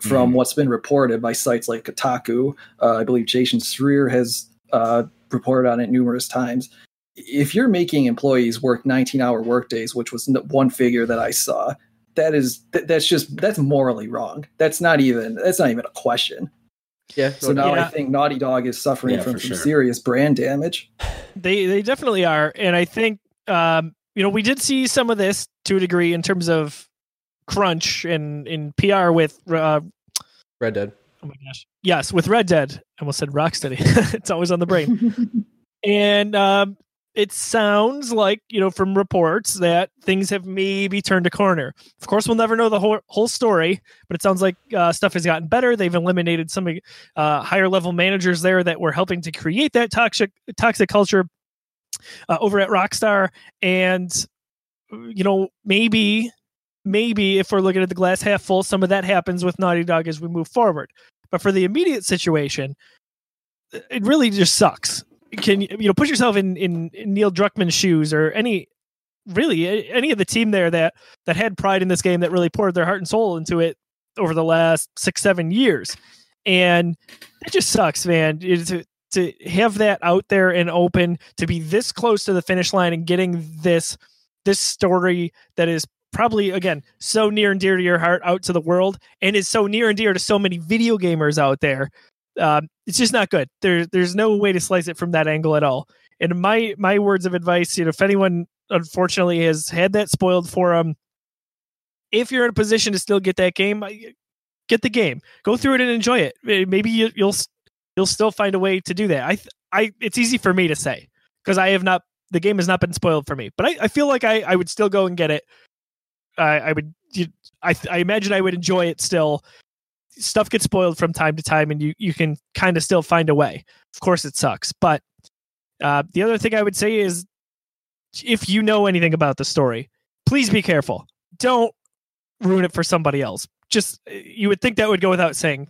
from Mhm. what's been reported by sites like Kotaku. Uh, I believe Jason Schreier has uh, reported on it numerous times. If you're making employees work 19 hour workdays, which was one figure that I saw, that is th- that's just that's morally wrong. That's not even that's not even a question. yeah So now Yeah. I think Naughty Dog is suffering Yeah, from some sure. serious brand damage. They they definitely are, and I think um, you know we did see some of this to a degree in terms of crunch and in PR with uh, red dead oh my gosh yes with Red Dead. I almost said Rocksteady. it's always on the brain. and um, it sounds like you know from reports that things have maybe turned a corner. Of course, we'll never know the whole whole story, but it sounds like uh, stuff has gotten better. They've eliminated some uh, higher level managers there that were helping to create that toxic toxic culture uh, over at Rockstar, and you know maybe maybe if we're looking at the glass half full, some of that happens with Naughty Dog as we move forward. But for the immediate situation, it really just sucks. Can you know put yourself in, in in Neil Druckmann's shoes or any really any of the team there that that had pride in this game that really poured their heart and soul into it over the last six seven years, and it just sucks, man. It- To to have that out there and open to be this close to the finish line and getting this this story that is probably again so near and dear to your heart out to the world and is so near and dear to so many video gamers out there. Um, it's just not good. There, there's no way to slice it from that angle at all. And my my words of advice you know if anyone unfortunately has had that spoiled for them if you're in a position to still get that game get the game. Go through it and enjoy it. Maybe you, you'll you'll still find a way to do that. I i it's easy for me to say because i have not the game has not been spoiled for me. But i, I feel like I, I would still go and get it I, I would, you, I, I imagine I would enjoy it still. Stuff gets spoiled from time to time, and you you can kind of still find a way. Of course, it sucks, but uh, the other thing I would say is, if you know anything about the story, please be careful. Don't ruin it for somebody else. Just you would think that would go without saying.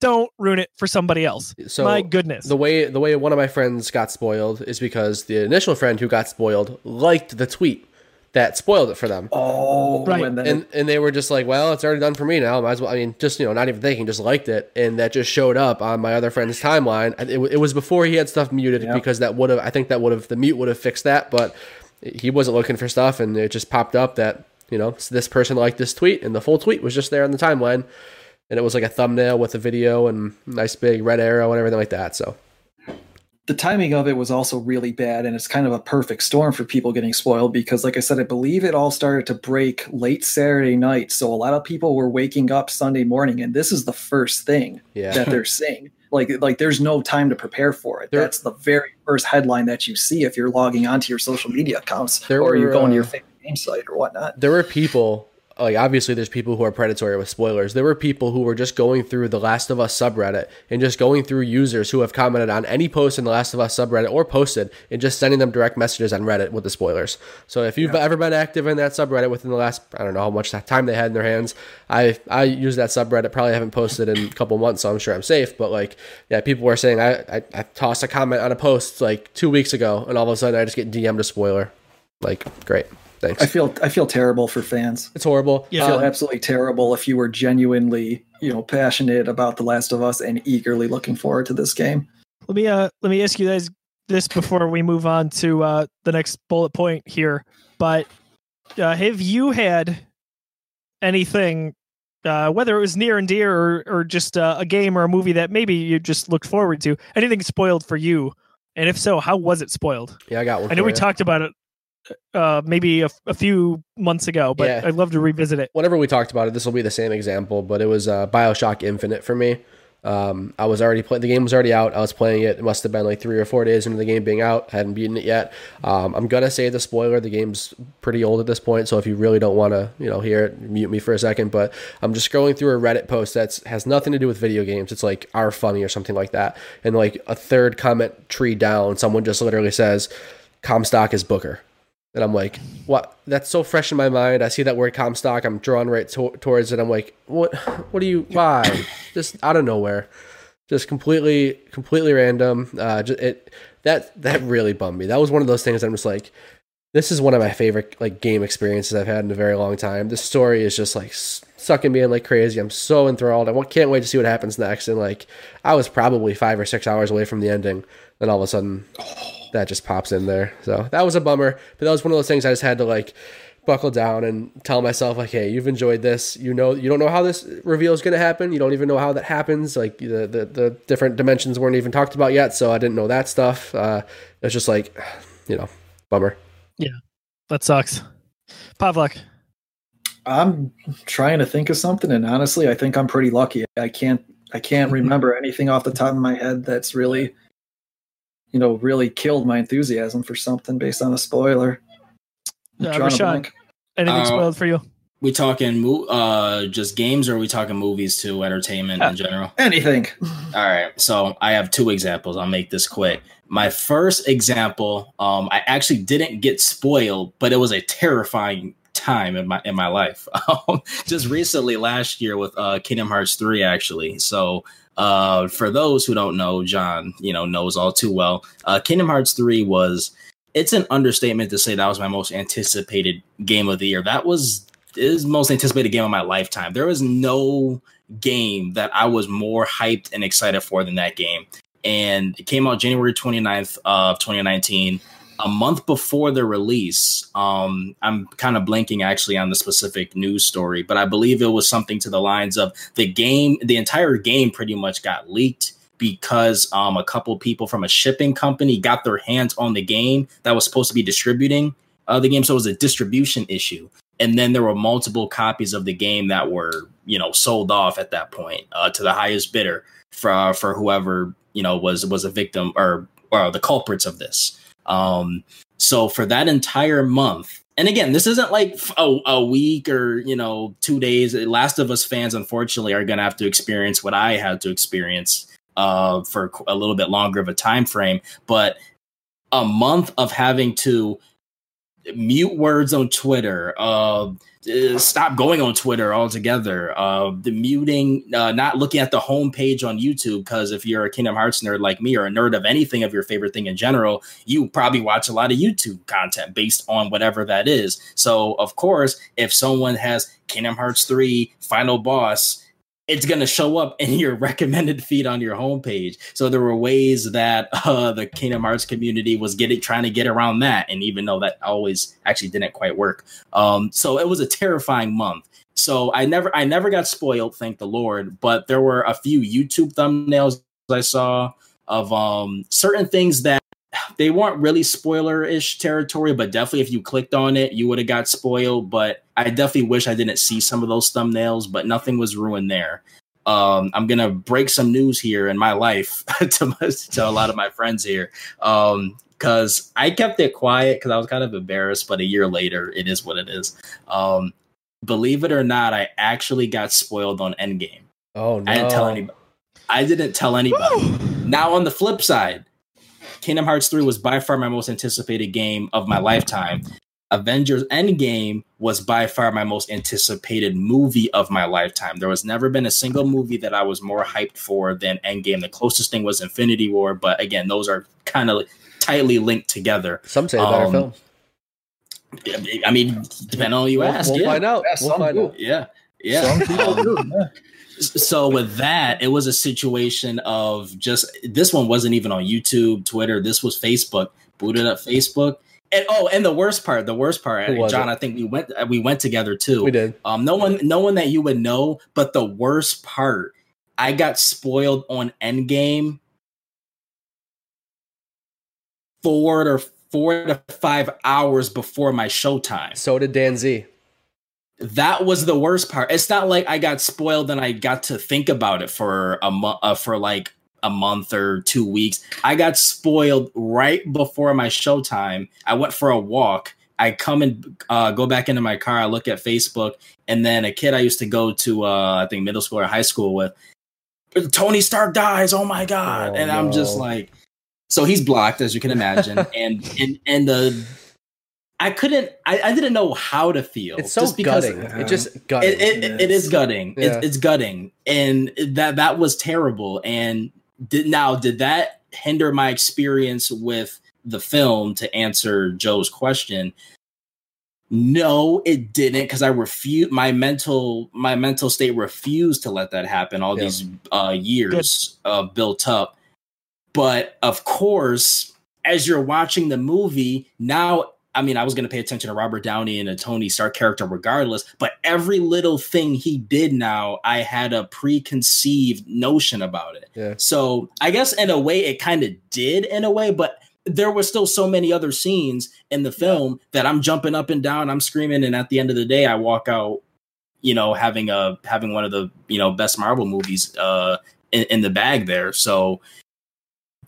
Don't ruin it for somebody else. So my goodness. The way the way one of my friends got spoiled is because the initial friend who got spoiled liked the tweet that spoiled it for them. Oh, right. And, and, and they were just like, well, it's already done for me now. Might as well. I mean, just you know, not even thinking, just liked it, and that just showed up on my other friend's timeline. It, it was before he had stuff muted yep. because that would have. I think that would have the mute would have fixed that, but he wasn't looking for stuff, and it just popped up that you know this person liked this tweet, and the full tweet was just there on the timeline, and it was like a thumbnail with a video and nice big red arrow and everything like that. So the timing of it was also really bad and it's kind of a perfect storm for people getting spoiled because like i said i believe it all started to break late saturday night. So a lot of people were waking up sunday morning and this is the first thing yeah. that they're seeing. Like like there's no time to prepare for it. There, that's the very first headline that you see if you're logging onto your social media accounts or were, you're going uh, to your favorite game site or whatnot. there were people like obviously there's people who are predatory with spoilers. There were people who were just going through the Last of Us subreddit and just going through users who have commented on any post in the Last of Us subreddit or posted and just sending them direct messages on Reddit with the spoilers. So if you've yeah. ever been active in that subreddit within the last I don't know how much time they had in their hands, I I use that subreddit. Probably haven't posted in a couple months, so I'm sure I'm safe. But like yeah, people were saying I I, I tossed a comment on a post like two weeks ago, and all of a sudden I just get DM'd a spoiler. Like great. Thanks. I feel I feel terrible for fans. It's horrible. Yeah. I feel absolutely terrible if you were genuinely, you know, passionate about The Last of Us and eagerly looking forward to this game. Let me uh let me ask you guys this before we move on to uh the next bullet point here. But uh, have you had anything uh, whether it was near and dear or, or just uh, a game or a movie that maybe you just looked forward to, anything spoiled for you? And if so, how was it spoiled? Yeah, I got one. I know we you. talked about it uh, maybe a, a, few months ago, but yeah. I'd love to revisit it. Whenever we talked about it, this will be the same example, but it was uh, Bioshock Infinite for me. Um, I was already playing. The game was already out. I was playing it. It must have been like three or four days into the game being out. I hadn't beaten it yet. Um, I'm gonna say the spoiler. The game's pretty old at this point, so if you really don't want to, you know, hear it, mute me for a second. But I'm just scrolling through a Reddit post that has nothing to do with video games. It's like our funny or something like that, and like a third comment tree down, someone just literally says, "Comstock is Booker." And I'm like, what? That's so fresh in my mind. I see that word Comstock. I'm drawn right to- towards it. I'm like, what? What do you? Why? just out of nowhere, just completely, completely random. Uh, just, it that that really bummed me. That was one of those things. I'm just like, this is one of my favorite like game experiences I've had in a very long time. The story is just like sucking me in like crazy. I'm so enthralled. I can't wait to see what happens next. And like, I was probably five or six hours away from the ending. Then all of a sudden that just pops in there. So that was a bummer, but that was one of those things I just had to like buckle down and tell myself like, hey, you've enjoyed this. You know, you don't know how this reveal is going to happen. You don't even know how that happens. Like the, the, the different dimensions weren't even talked about yet, so I didn't know that stuff. Uh, it's just like, you know, bummer. Yeah, that sucks. Pavlik. I'm trying to think of something, and honestly, I think I'm pretty lucky. I can't I can't remember anything off the top of my head that's really you know, really killed my enthusiasm for something based on a spoiler. Uh, Rashawn, anything uh, spoiled for you? We talking uh just games or are we talking movies too, entertainment yeah. in general? Anything. All right. So I have two examples. I'll make this quick. My first example, um, I actually didn't get spoiled, but it was a terrifying time in my in my life. Um, just recently last year with uh Kingdom Hearts 3 actually. So uh, for those who don't know, John, you know, knows all too well. Uh, Kingdom Hearts 3 was, it's an understatement to say that was my most anticipated game of the year. That was is most anticipated game of my lifetime. There was no game that I was more hyped and excited for than that game. And it came out January 29th of 2019. A month before the release, um, I'm kind of blanking actually on the specific news story, but I believe it was something to the lines of the game, the entire game pretty much got leaked because um, a couple people from a shipping company got their hands on the game that was supposed to be distributing uh, the game. So it was a distribution issue. And then there were multiple copies of the game that were, you know, sold off at that point uh, to the highest bidder for for whoever you know was was a victim or or the culprits of this. Um, so for that entire month, and again, this isn't like a, a, week or you know two days. Last of Us fans, unfortunately, are going to have to experience what I had to experience uh, for a little bit longer of a time frame. But a month of having to mute words on Twitter, uh, uh, stop going on Twitter altogether. Uh, the muting, uh, not looking at the homepage on YouTube because if you're a Kingdom Hearts nerd like me or a nerd of anything of your favorite thing in general, you probably watch a lot of YouTube content based on whatever that is. So of course, if someone has Kingdom Hearts three final boss it's going to show up in your recommended feed on your homepage. So there were ways that uh, the Kingdom Hearts community was getting trying to get around that, and even though that always actually didn't quite work, um, so it was a terrifying month. So I never I never got spoiled, thank the Lord. But there were a few YouTube thumbnails I saw of um, certain things that they weren't really spoiler-ish territory, but definitely if you clicked on it, you would have got spoiled. But I definitely wish I didn't see some of those thumbnails, but nothing was ruined there. Um, I'm gonna break some news here in my life to, to a lot of my friends here, because um, I kept it quiet because I was kind of embarrassed. But a year later, it is what it is. Um, believe it or not, I actually got spoiled on Endgame. Oh no! I didn't tell anybody. I didn't tell anybody. now on the flip side, Kingdom Hearts 3 was by far my most anticipated game of my lifetime. Avengers Endgame was by far my most anticipated movie of my lifetime. There was never been a single movie that I was more hyped for than Endgame. The closest thing was Infinity War, but again, those are kind of tightly linked together. Some say a better um, film. I mean, depending on who you we'll, ask. We'll yeah. find out. Yeah, we'll find do. out. Yeah. Yeah. Some people do. Yeah so with that, it was a situation of just this one wasn't even on YouTube, Twitter. This was Facebook. Booted up Facebook. And oh, and the worst part, the worst part, John, it? I think we went we went together too. We did. Um, no one, no one that you would know, but the worst part, I got spoiled on Endgame four to four to five hours before my showtime. So did Dan Z that was the worst part. It's not like I got spoiled and I got to think about it for a month, uh, for like a month or two weeks. I got spoiled right before my showtime. I went for a walk. I come and uh, go back into my car. I look at Facebook, and then a kid I used to go to, uh, I think middle school or high school with, Tony Stark dies. Oh my god! Oh, and I'm no. just like, so he's blocked, as you can imagine, and and and the I couldn't. I, I, didn't know how to feel. It's so gutting. It just gutting. It, it, it, it is gutting. Yeah. It, it's gutting, and that that was terrible. And did now did that hinder my experience with the film? To answer Joe's question, no, it didn't because I refuse. My mental my mental state refused to let that happen. All yeah. these uh, years uh, built up, but of course, as you're watching the movie now I mean, I was going to pay attention to Robert Downey and a Tony Stark character regardless, but every little thing he did now, I had a preconceived notion about it. Yeah. So I guess in a way, it kind of did in a way, but there were still so many other scenes in the film that I'm jumping up and down, I'm screaming, and at the end of the day, I walk out, you know, having a having one of the you know best Marvel movies uh, in, in the bag there. So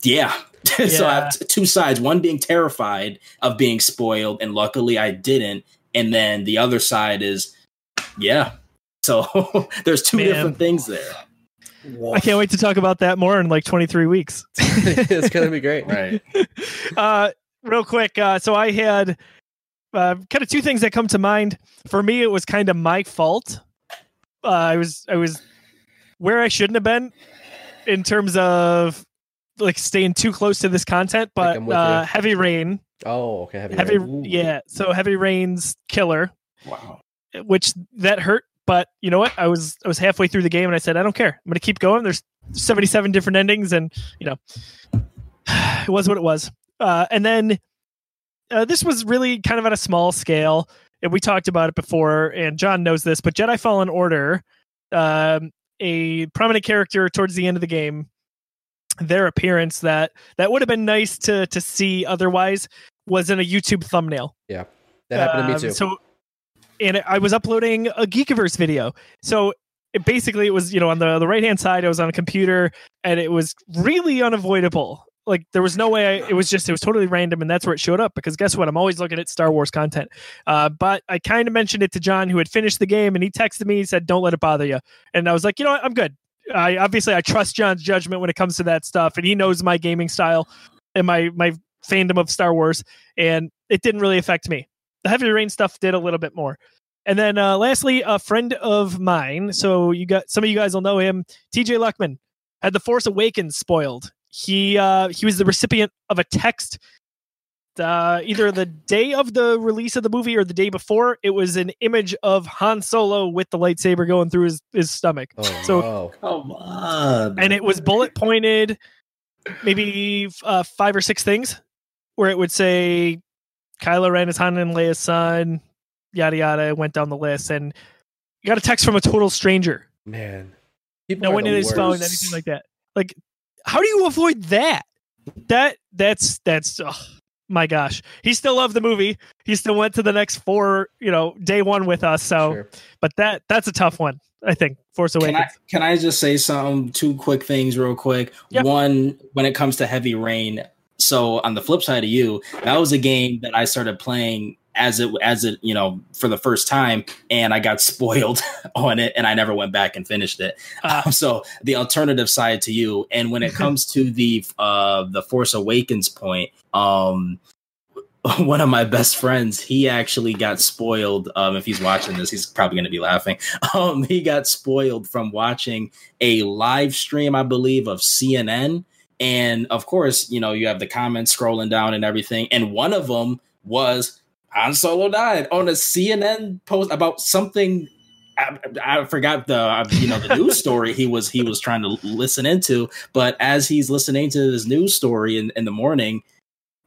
yeah, Yeah. so I have t- two sides. One being terrified of being spoiled, and luckily I didn't. And then the other side is, yeah. So there's two Man. different things there. I can't wait to talk about that more in like 23 weeks. it's gonna be great, right? Uh, real quick, uh, so I had uh, kind of two things that come to mind. For me, it was kind of my fault. Uh, I was I was where I shouldn't have been in terms of like staying too close to this content, but uh, Heavy Rain. Oh, okay. Heavy, heavy Rain. yeah. So Heavy Rain's killer. Wow. Which that hurt, but you know what? I was I was halfway through the game and I said I don't care. I'm going to keep going. There's 77 different endings, and you know, it was what it was. Uh, and then uh, this was really kind of at a small scale, and we talked about it before. And John knows this, but Jedi Fallen Order, um, a prominent character towards the end of the game, their appearance that that would have been nice to to see otherwise was in a YouTube thumbnail. Yeah, that happened to me Um, too. So, and I was uploading a Geekiverse video. So it, basically, it was you know on the the right hand side, I was on a computer, and it was really unavoidable. Like there was no way. I, it was just it was totally random, and that's where it showed up. Because guess what? I'm always looking at Star Wars content. Uh, but I kind of mentioned it to John, who had finished the game, and he texted me. He said, "Don't let it bother you." And I was like, you know what? I'm good. I obviously I trust John's judgment when it comes to that stuff, and he knows my gaming style and my my fandom of Star Wars, and it didn't really affect me. The Heavy Rain stuff did a little bit more. And then uh, lastly, a friend of mine. So you got some of you guys will know him. TJ Luckman had the Force Awakens spoiled. He uh, he was the recipient of a text uh, either the day of the release of the movie or the day before. It was an image of Han Solo with the lightsaber going through his, his stomach oh, so- no. Come on. and it was bullet pointed maybe uh, five or six things where it would say Kylo Ren is Han and Leia's son, yada yada. It went down the list, and you got a text from a total stranger. man. People No one the in his phone, anything like that. Like, how do you avoid that? That that's that's. Oh, my gosh, he still loved the movie. He still went to the next four, you know, day one with us. So, Sure. but that that's a tough one. I think Force Can I can I just say some two quick things real quick? Yeah. One, when it comes to heavy rain, so on the flip side of you, that was a game that I started playing as it as it you know for the first time, and I got spoiled on it, and I never went back and finished it. Uh, so the alternative side to you, and when it comes to the uh the Force Awakens point, um. One of my best friends, he actually got spoiled. Um, if he's watching this, he's probably going to be laughing. Um, he got spoiled from watching a live stream, I believe, of CNN. And of course, you know, you have the comments scrolling down and everything. And one of them was Han Solo died on a CNN post about something. I, I forgot the uh, you know the news story he was he was trying to listen into, but as he's listening to this news story in, in the morning,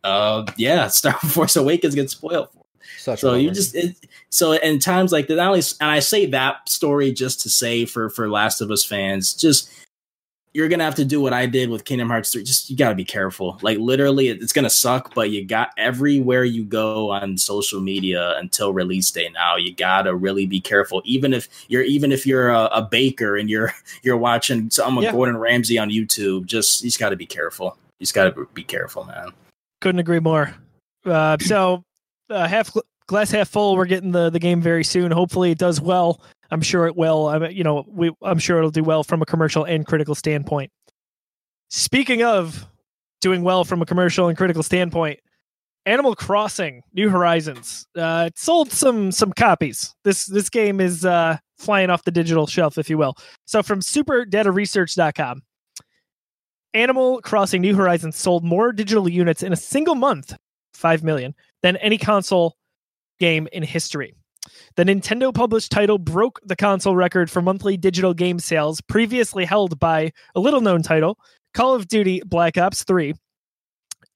uh, yeah, Star Force Awakens gets spoiled for Such so you just it, so in times like that not only and i say that story just to say for for last of us fans just you're gonna have to do what i did with kingdom hearts 3 just you gotta be careful like literally it's gonna suck but you got everywhere you go on social media until release day now you gotta really be careful even if you're even if you're a, a baker and you're you're watching some Yeah. gordon ramsay on youtube just you just gotta be careful you just gotta be careful man Couldn't agree more. Uh, so, uh, half glass half full. We're getting the the game very soon. Hopefully, it does well. I'm sure it will. You know, we I'm sure it'll do well from a commercial and critical standpoint. Speaking of doing well from a commercial and critical standpoint, Animal Crossing: New Horizons. Uh, it sold some some copies. This this game is uh, flying off the digital shelf, if you will. So, from SuperDataResearch.com. Animal Crossing New Horizons sold more digital units in a single month, 5 million, than any console game in history. The Nintendo published title broke the console record for monthly digital game sales previously held by a little known title, Call of Duty Black Ops 3.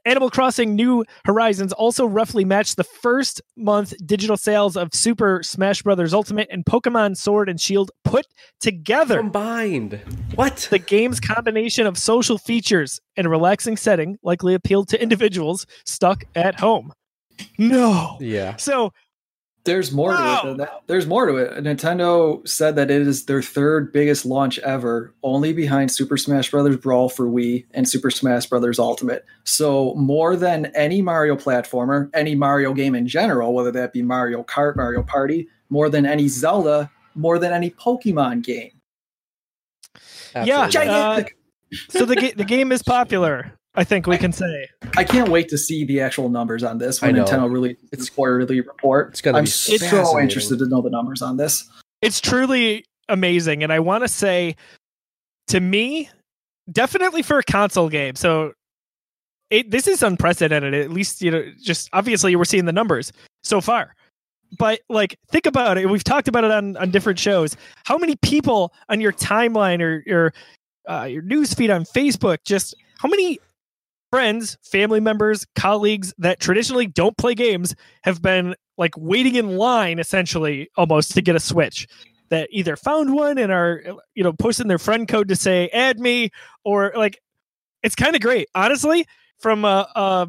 Animal Crossing New Horizons also roughly matched the first month digital sales of Super Smash Bros. Ultimate and Pokemon Sword and Shield put together. combined. What? The game's combination of social features and a relaxing setting likely appealed to individuals stuck at home. No. yeah. So, There's more to it than that. There's more to it. Nintendo said that it is their third biggest launch ever, only behind Super Smash Bros. Brawl for Wii and Super Smash Bros. Ultimate. So more than any Mario platformer, any Mario game in general, whether that be Mario Kart, Mario Party, more than any Zelda, more than any Pokemon game. Yeah, uh, so the ga- the game is popular, I think we can say. I can't wait to see the actual numbers on this when I know. Nintendo releases It's- its quarterly report. it's gonna I'm be so interested to know the numbers on this. It's truly amazing and I want to say to me definitely for a console game. So it this is unprecedented at least you know just obviously we're seeing the numbers so far. But like think about it. We've talked about it on on different shows. How many people on your timeline or your uh, your news feed on Facebook just how many friends, family members, colleagues that traditionally don't play games have been like waiting in line essentially almost to get a Switch. That either found one and are you know posting their friend code to say add me or like it's kind of great honestly from a, a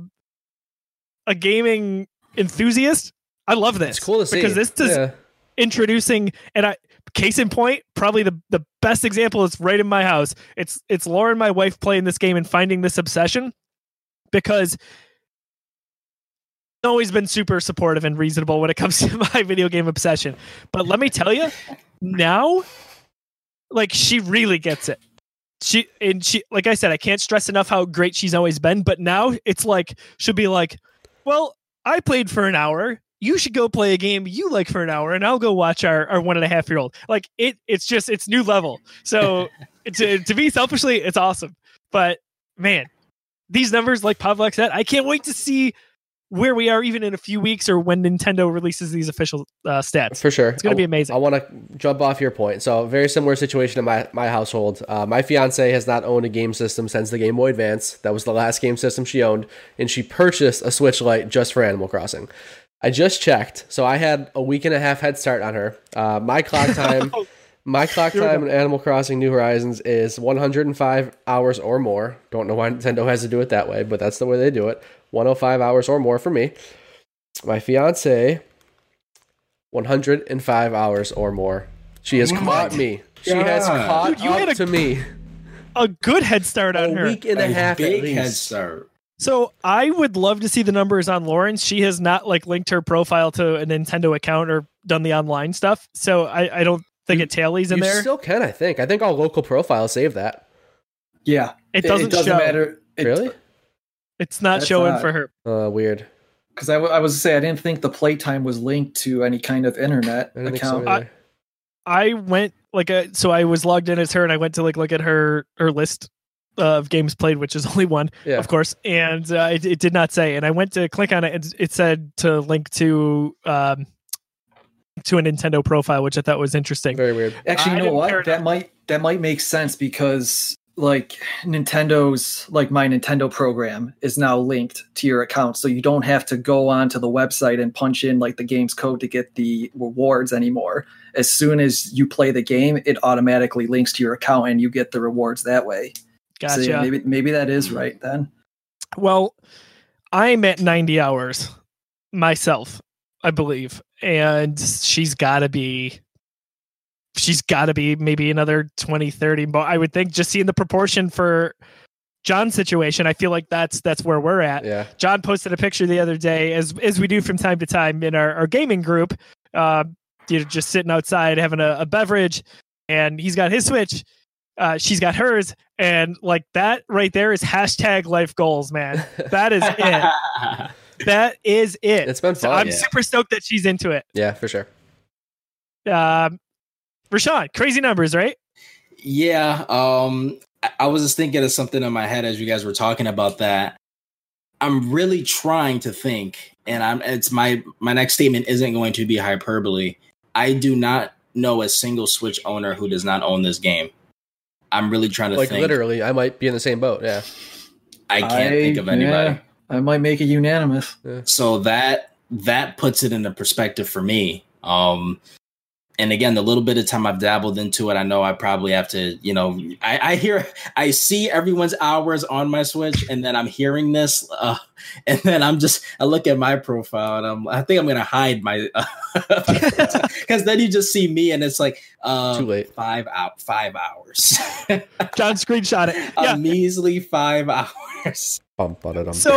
a gaming enthusiast. I love this. It's cool to see because this is Yeah. introducing and I case in point, probably the the best example is right in my house. It's it's Lauren, my wife, playing this game and finding this obsession because always been super supportive and reasonable when it comes to my video game obsession. But let me tell you, now like she really gets it. She and she like I said, I can't stress enough how great she's always been, but now it's like she'll be like, Well, I played for an hour. You should go play a game you like for an hour, and I'll go watch our, our one and a half year old. Like it, it's just it's new level. So to to me, selfishly, it's awesome. But man, these numbers, like Pavlak said, I can't wait to see where we are even in a few weeks or when Nintendo releases these official uh, stats. For sure. It's going to be amazing. I want to jump off your point. So, very similar situation in my, my household. Uh, my fiance has not owned a game system since the Game Boy Advance. That was the last game system she owned, and she purchased a Switch Lite just for Animal Crossing. I just checked, so I had a week and a half head start on her. Uh, my clock time, my clock time in Animal Crossing New Horizons is 105 hours or more. Don't know why Nintendo has to do it that way, but that's the way they do it. 105 hours or more for me. My fiance 105 hours or more. She has What? caught me. She has caught Dude, you had up a- to me. a good head start on A her. A week and a, half at big head least. start. So I would love to see the numbers on Lauren's. She has not like linked her profile to a Nintendo account or done the online stuff. So I, I don't think it tailies in You there. still can, I think. I think all local profiles save that. Yeah, it doesn't, show. matter. It, really? It's not That's showing not- for her. Uh, weird. Because I, w- I was to say I didn't think the playtime was linked to any kind of internet I didn't so account. I went like a, so I was logged in as her and I went to like look at her her list of games played, which is only one, yeah. of course, and uh, it, it did not say. And I went to click on it, and it said to link to um to a Nintendo profile, which I thought was interesting. Very weird. Actually, I you know what? That might that might make sense because like Nintendo's like my Nintendo program is now linked to your account, so you don't have to go onto the website and punch in like the game's code to get the rewards anymore. As soon as you play the game, it automatically links to your account and you get the rewards that way. Gotcha. So yeah, maybe maybe that is right then. Well, I'm at 90 hours myself, I believe. And she's got to be she's got to be maybe another 20 30 but I would think just seeing the proportion for John's situation, I feel like that's that's where we're at. Yeah. John posted a picture the other day, as as we do from time to time in our, our gaming group. Uh, you know, just sitting outside having a, a beverage, and he's got his Switch. Uh, she's got hers, and like that right there is hashtag life goals, man. That is it. That is it. It's been So fun. I'm yeah. super stoked that she's into it. yeah, for sure. Um, Rashawn, crazy numbers, right? Yeah, um, I- I was just thinking of something in my head as you guys were talking about that. I'm really trying to think, and I'm it's my my next statement isn't going to be hyperbole. I do not know a single Switch owner who does not own this game. I'm really trying to Like think. literally, I might be in the same boat. Yeah. I can't think of anybody. yeah, I might make it unanimous. Yeah. so that that puts it into perspective for me um and again the little bit of time i've dabbled into it i know i probably have to you know i, I hear i see everyone's hours on my switch and then i'm hearing this uh, and then i'm just i look at my profile and i'm i think i'm gonna hide my because then you just see me and it's like uh Too late. five out five hours John screenshot it. Yeah. a measly five hours Bum, ba-da-dum, So-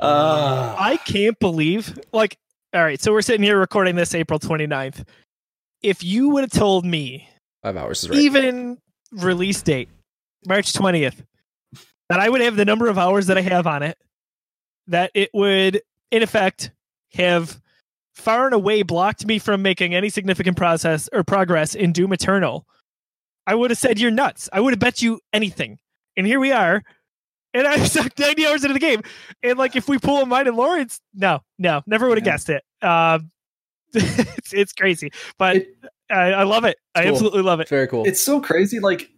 uh, I can't believe, like, all right, so we're sitting here recording this April 29th. If you would have told me, Five hours is right. even release date, March 20th, that I would have the number of hours that I have on it, that it would, in effect, have far and away blocked me from making any significant process or progress in Doom Eternal, I would have said you're nuts. I would have bet you anything. And here we are. And I sucked 90 hours into the game. And like if we pull a mine and Lauren's, no, no, never would have Yeah. guessed it. Um it's, it's crazy. But It- I, I love it. I Cool. absolutely love it. Very cool. It's so crazy. Like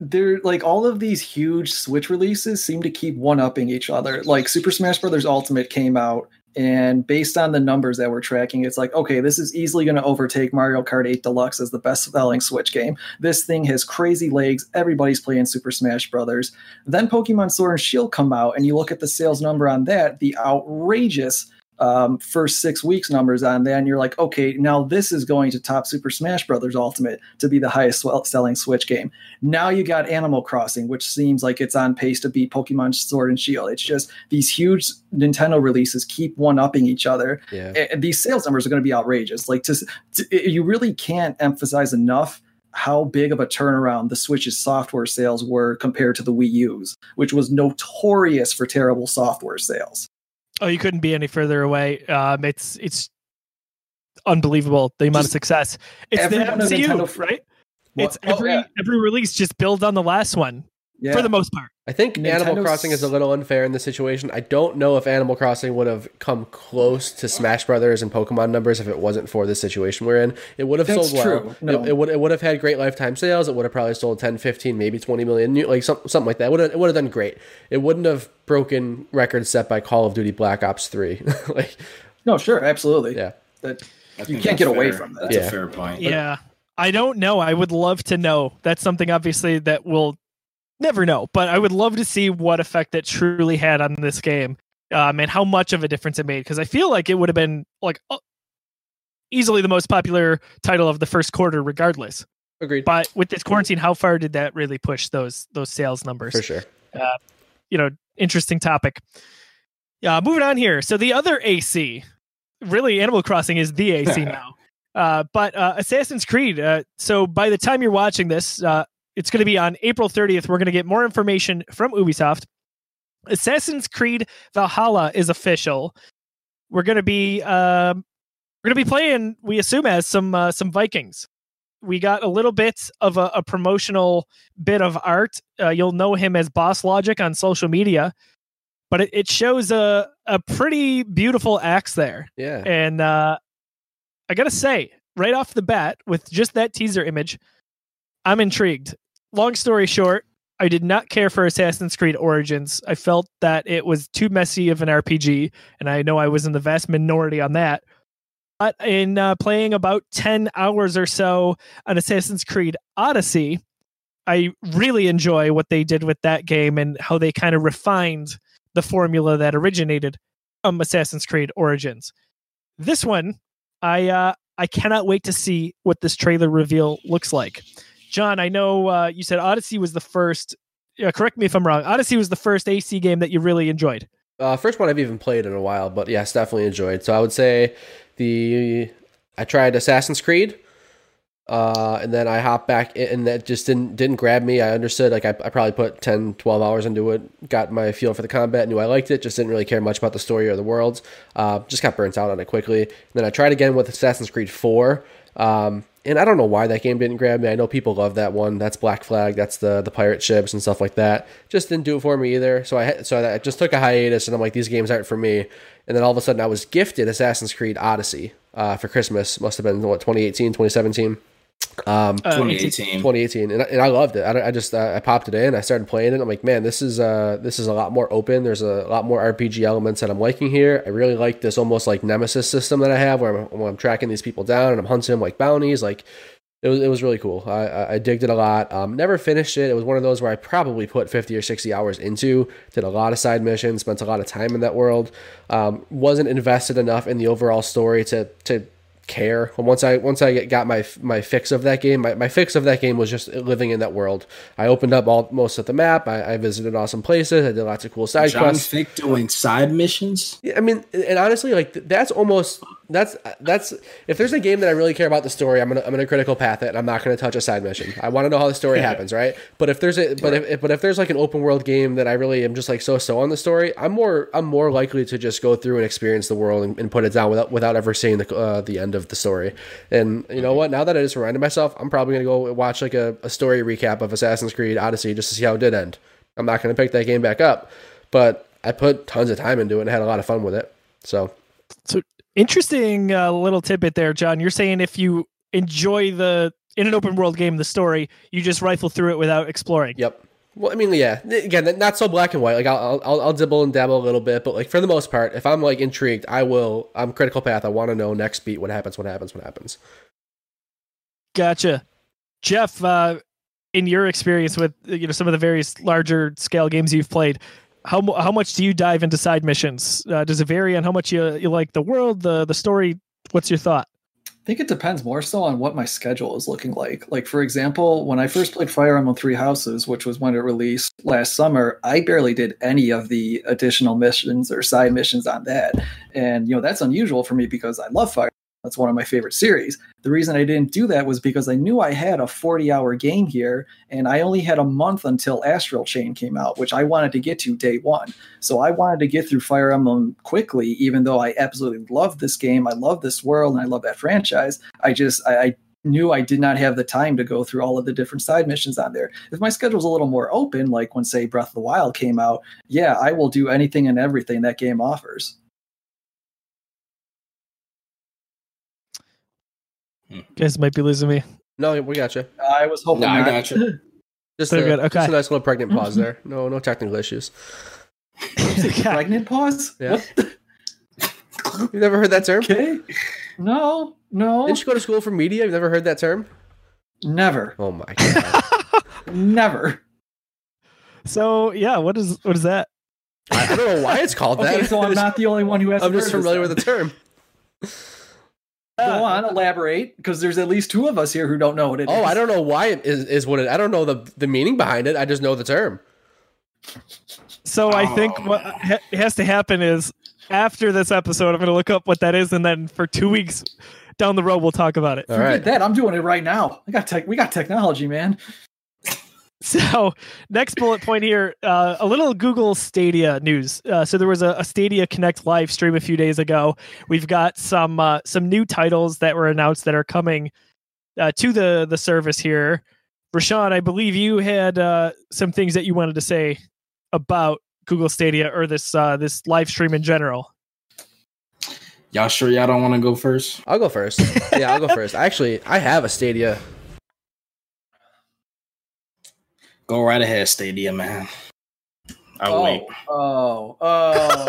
they're like all of these huge Switch releases seem to keep one upping each other. Like Super Smash Brothers Ultimate came out, and based on the numbers that we're tracking, it's like, okay, this is easily going to overtake Mario Kart 8 Deluxe as the best selling Switch game. This thing has crazy legs. Everybody's playing Super Smash Brothers. Then Pokemon Sword and Shield come out, and you look at the sales number on that, the outrageous um, first six weeks numbers on that, and you're like, okay, now this is going to top Super Smash Brothers Ultimate to be the highest selling Switch game. Now you got Animal Crossing, which seems like it's on pace to beat Pokemon Sword and Shield. It's just these huge Nintendo releases keep one upping each other. Yeah. And these sales numbers are going to be outrageous. Like, to, to you really can't emphasize enough how big of a turnaround the Switch's software sales were compared to the Wii U's, which was notorious for terrible software sales. Oh, you couldn't be any further away. Um, it's it's unbelievable the amount Just of success. It's the MCU, Nintendo- right? What- It's oh, every yeah. every release just builds on the last one Yeah. for the most part. I think Animal Crossing is a little unfair in this situation. I don't know if Animal Crossing would have come close to Smash Brothers and Pokemon numbers if it wasn't for the situation we're in. It would have That's sold well. true. No. It, it would it would have had great lifetime sales. It would have probably sold 10, 15, maybe 20 million, new- like some, something like that. It would have, it would have done great. It wouldn't have broken records set by Call of Duty Black Ops 3. like no, sure, absolutely. yeah. That You can't that's get away from that. That's Yeah. a fair point. Yeah. I don't know. I would love to know. That's something obviously that we'll never know, but I would love to see what effect it truly had on this game. Um, and how much of a difference it made because I feel like it would have been like uh, easily the most popular title of the first quarter, regardless. Agreed. But with this quarantine, how far did that really push those those sales numbers? For sure. you know, interesting topic. Yeah, moving on here. So the other AC, really, Animal Crossing is the AC now. Uh, but uh, Assassin's Creed. Uh, so by the time you're watching this, uh, it's going to be on April 30th. We're going to get more information from Ubisoft. Assassin's Creed Valhalla is official. We're going to be um, we're going to be playing. We assume as some uh, some Vikings. We got a little bit of a, a promotional bit of art. Uh, you'll know him as Boss Logic on social media, but it, it shows a a pretty beautiful axe there. Yeah. And uh, I gotta say, right off the bat, with just that teaser image, I'm intrigued. Long story short, I did not care for Assassin's Creed Origins. I felt that it was too messy of an RPG, and I know I was in the vast minority on that. But in uh, playing about 10 hours or so on Assassin's Creed Odyssey, I really enjoy what they did with that game and how they kind of refined the formula that originated from Assassin's Creed Origins. This one, I uh, I cannot wait to see what this trailer reveal looks like. John, I know uh, you said Odyssey was the first. Uh, correct me if I'm wrong. Odyssey was the first AC game that you really enjoyed. Uh, first one I've even played in a while, but yes, definitely enjoyed. So I would say the I tried Assassin's Creed, uh, and then I hopped back in, and that just didn't didn't grab me. I understood like I, I probably put 10, 12 hours into it, got my feel for the combat, knew I liked it, just didn't really care much about the story or the worlds. Uh, just got burnt out on it quickly. And then I tried again with Assassin's Creed Four. Um, and I don't know why that game didn't grab me. I know people love that one. That's Black Flag. That's the the pirate ships and stuff like that. Just didn't do it for me either. So I so I just took a hiatus, and I'm like, these games aren't for me. And then all of a sudden, I was gifted Assassin's Creed Odyssey uh, for Christmas. Must have been what 2018, 2017. Um, Uh, 2018. 2018 and, I- and I loved it. I, I just uh, I popped it in. I started playing it. I'm like, man, this is uh this is a lot more open. There's a lot more RPG elements that I'm liking here. I really like this almost like nemesis system that I have where I'm, where I'm tracking these people down and I'm hunting them like bounties. Like it was it was really cool. I I, I digged it a lot. Um, never finished it. It was one of those where I probably put 50 or 60 hours into. Did a lot of side missions. Spent a lot of time in that world. Um, wasn't invested enough in the overall story to to care. Once I once I got my my fix of that game, my, my fix of that game was just living in that world. I opened up all most of the map. I, I visited awesome places. I did lots of cool side John quests. Fick doing side missions. Yeah, I mean, and honestly, like that's almost that's that's if there's a game that I really care about the story, I'm gonna I'm gonna critical path it. and I'm not gonna touch a side mission. I want to know how the story happens, right? But if there's a but if, if but if there's like an open world game that I really am just like so so on the story, I'm more I'm more likely to just go through and experience the world and, and put it down without without ever seeing the uh, the end of the story. And you know what? Now that I just reminded myself, I'm probably gonna go watch like a, a story recap of Assassin's Creed Odyssey just to see how it did end. I'm not gonna pick that game back up, but I put tons of time into it and had a lot of fun with it. So So interesting uh, little tidbit there, John. You're saying if you enjoy the in an open world game, the story you just rifle through it without exploring. Yep. Well, I mean, yeah. Again, not so black and white. Like I'll, I'll, I'll dibble and dabble a little bit, but like for the most part, if I'm like intrigued, I will. I'm critical path. I want to know next beat what happens, what happens, what happens. Gotcha, Jeff. Uh, in your experience with you know some of the various larger scale games you've played, how how much do you dive into side missions? Uh, does it vary on how much you you like the world, the the story? What's your thought? I think it depends more so on what my schedule is looking like. Like, for example, when I first played Fire Emblem Three Houses, which was when it released last summer, I barely did any of the additional missions or side missions on that. And, you know, that's unusual for me because I love Fire that's one of my favorite series. The reason I didn't do that was because I knew I had a 40 hour game here and I only had a month until Astral Chain came out, which I wanted to get to day one. So I wanted to get through Fire Emblem quickly, even though I absolutely love this game. I love this world and I love that franchise. I just, I, I knew I did not have the time to go through all of the different side missions on there. If my schedule's a little more open, like when, say, Breath of the Wild came out, yeah, I will do anything and everything that game offers. Mm. You guys might be losing me. No, we got you. Uh, I was hoping. No, I got you. Just, So a, good, okay. just a nice little pregnant pause there. No, no technical issues. Pregnant pause? Yeah. You've never heard that term? Okay. No, no, Didn't you go to school for media? You've never heard that term? never, Oh my god! never. So yeah, what is what is that? I, I don't know why it's called that. So I'm not the only one who has. I'm just familiar with the term. Go on, elaborate, because there's at least two of us here who don't know what it is. Oh, I don't know why it is, is what it. I don't know the the meaning behind it. I just know the term. So I oh. think Oh, what ha- has to happen is after this episode, I'm going to look up what that is, and then for two weeks down the road, we'll talk about it. All Forget right. that. I'm doing it right now. I got tech. We got technology, man. So next bullet point here, uh, a little Google Stadia news. Uh, so there was a, a Stadia Connect live stream a few days ago. We've got some uh, some new titles that were announced that are coming uh, to the the service here. Rashawn, I believe you had uh, some things that you wanted to say about Google Stadia or this uh, this live stream in general. Y'all sure y'all don't want to go first? I'll go first. Yeah, I'll go first. Actually, I have a Stadia. Go right ahead, Stadia, man. I'll oh, wait. oh, oh,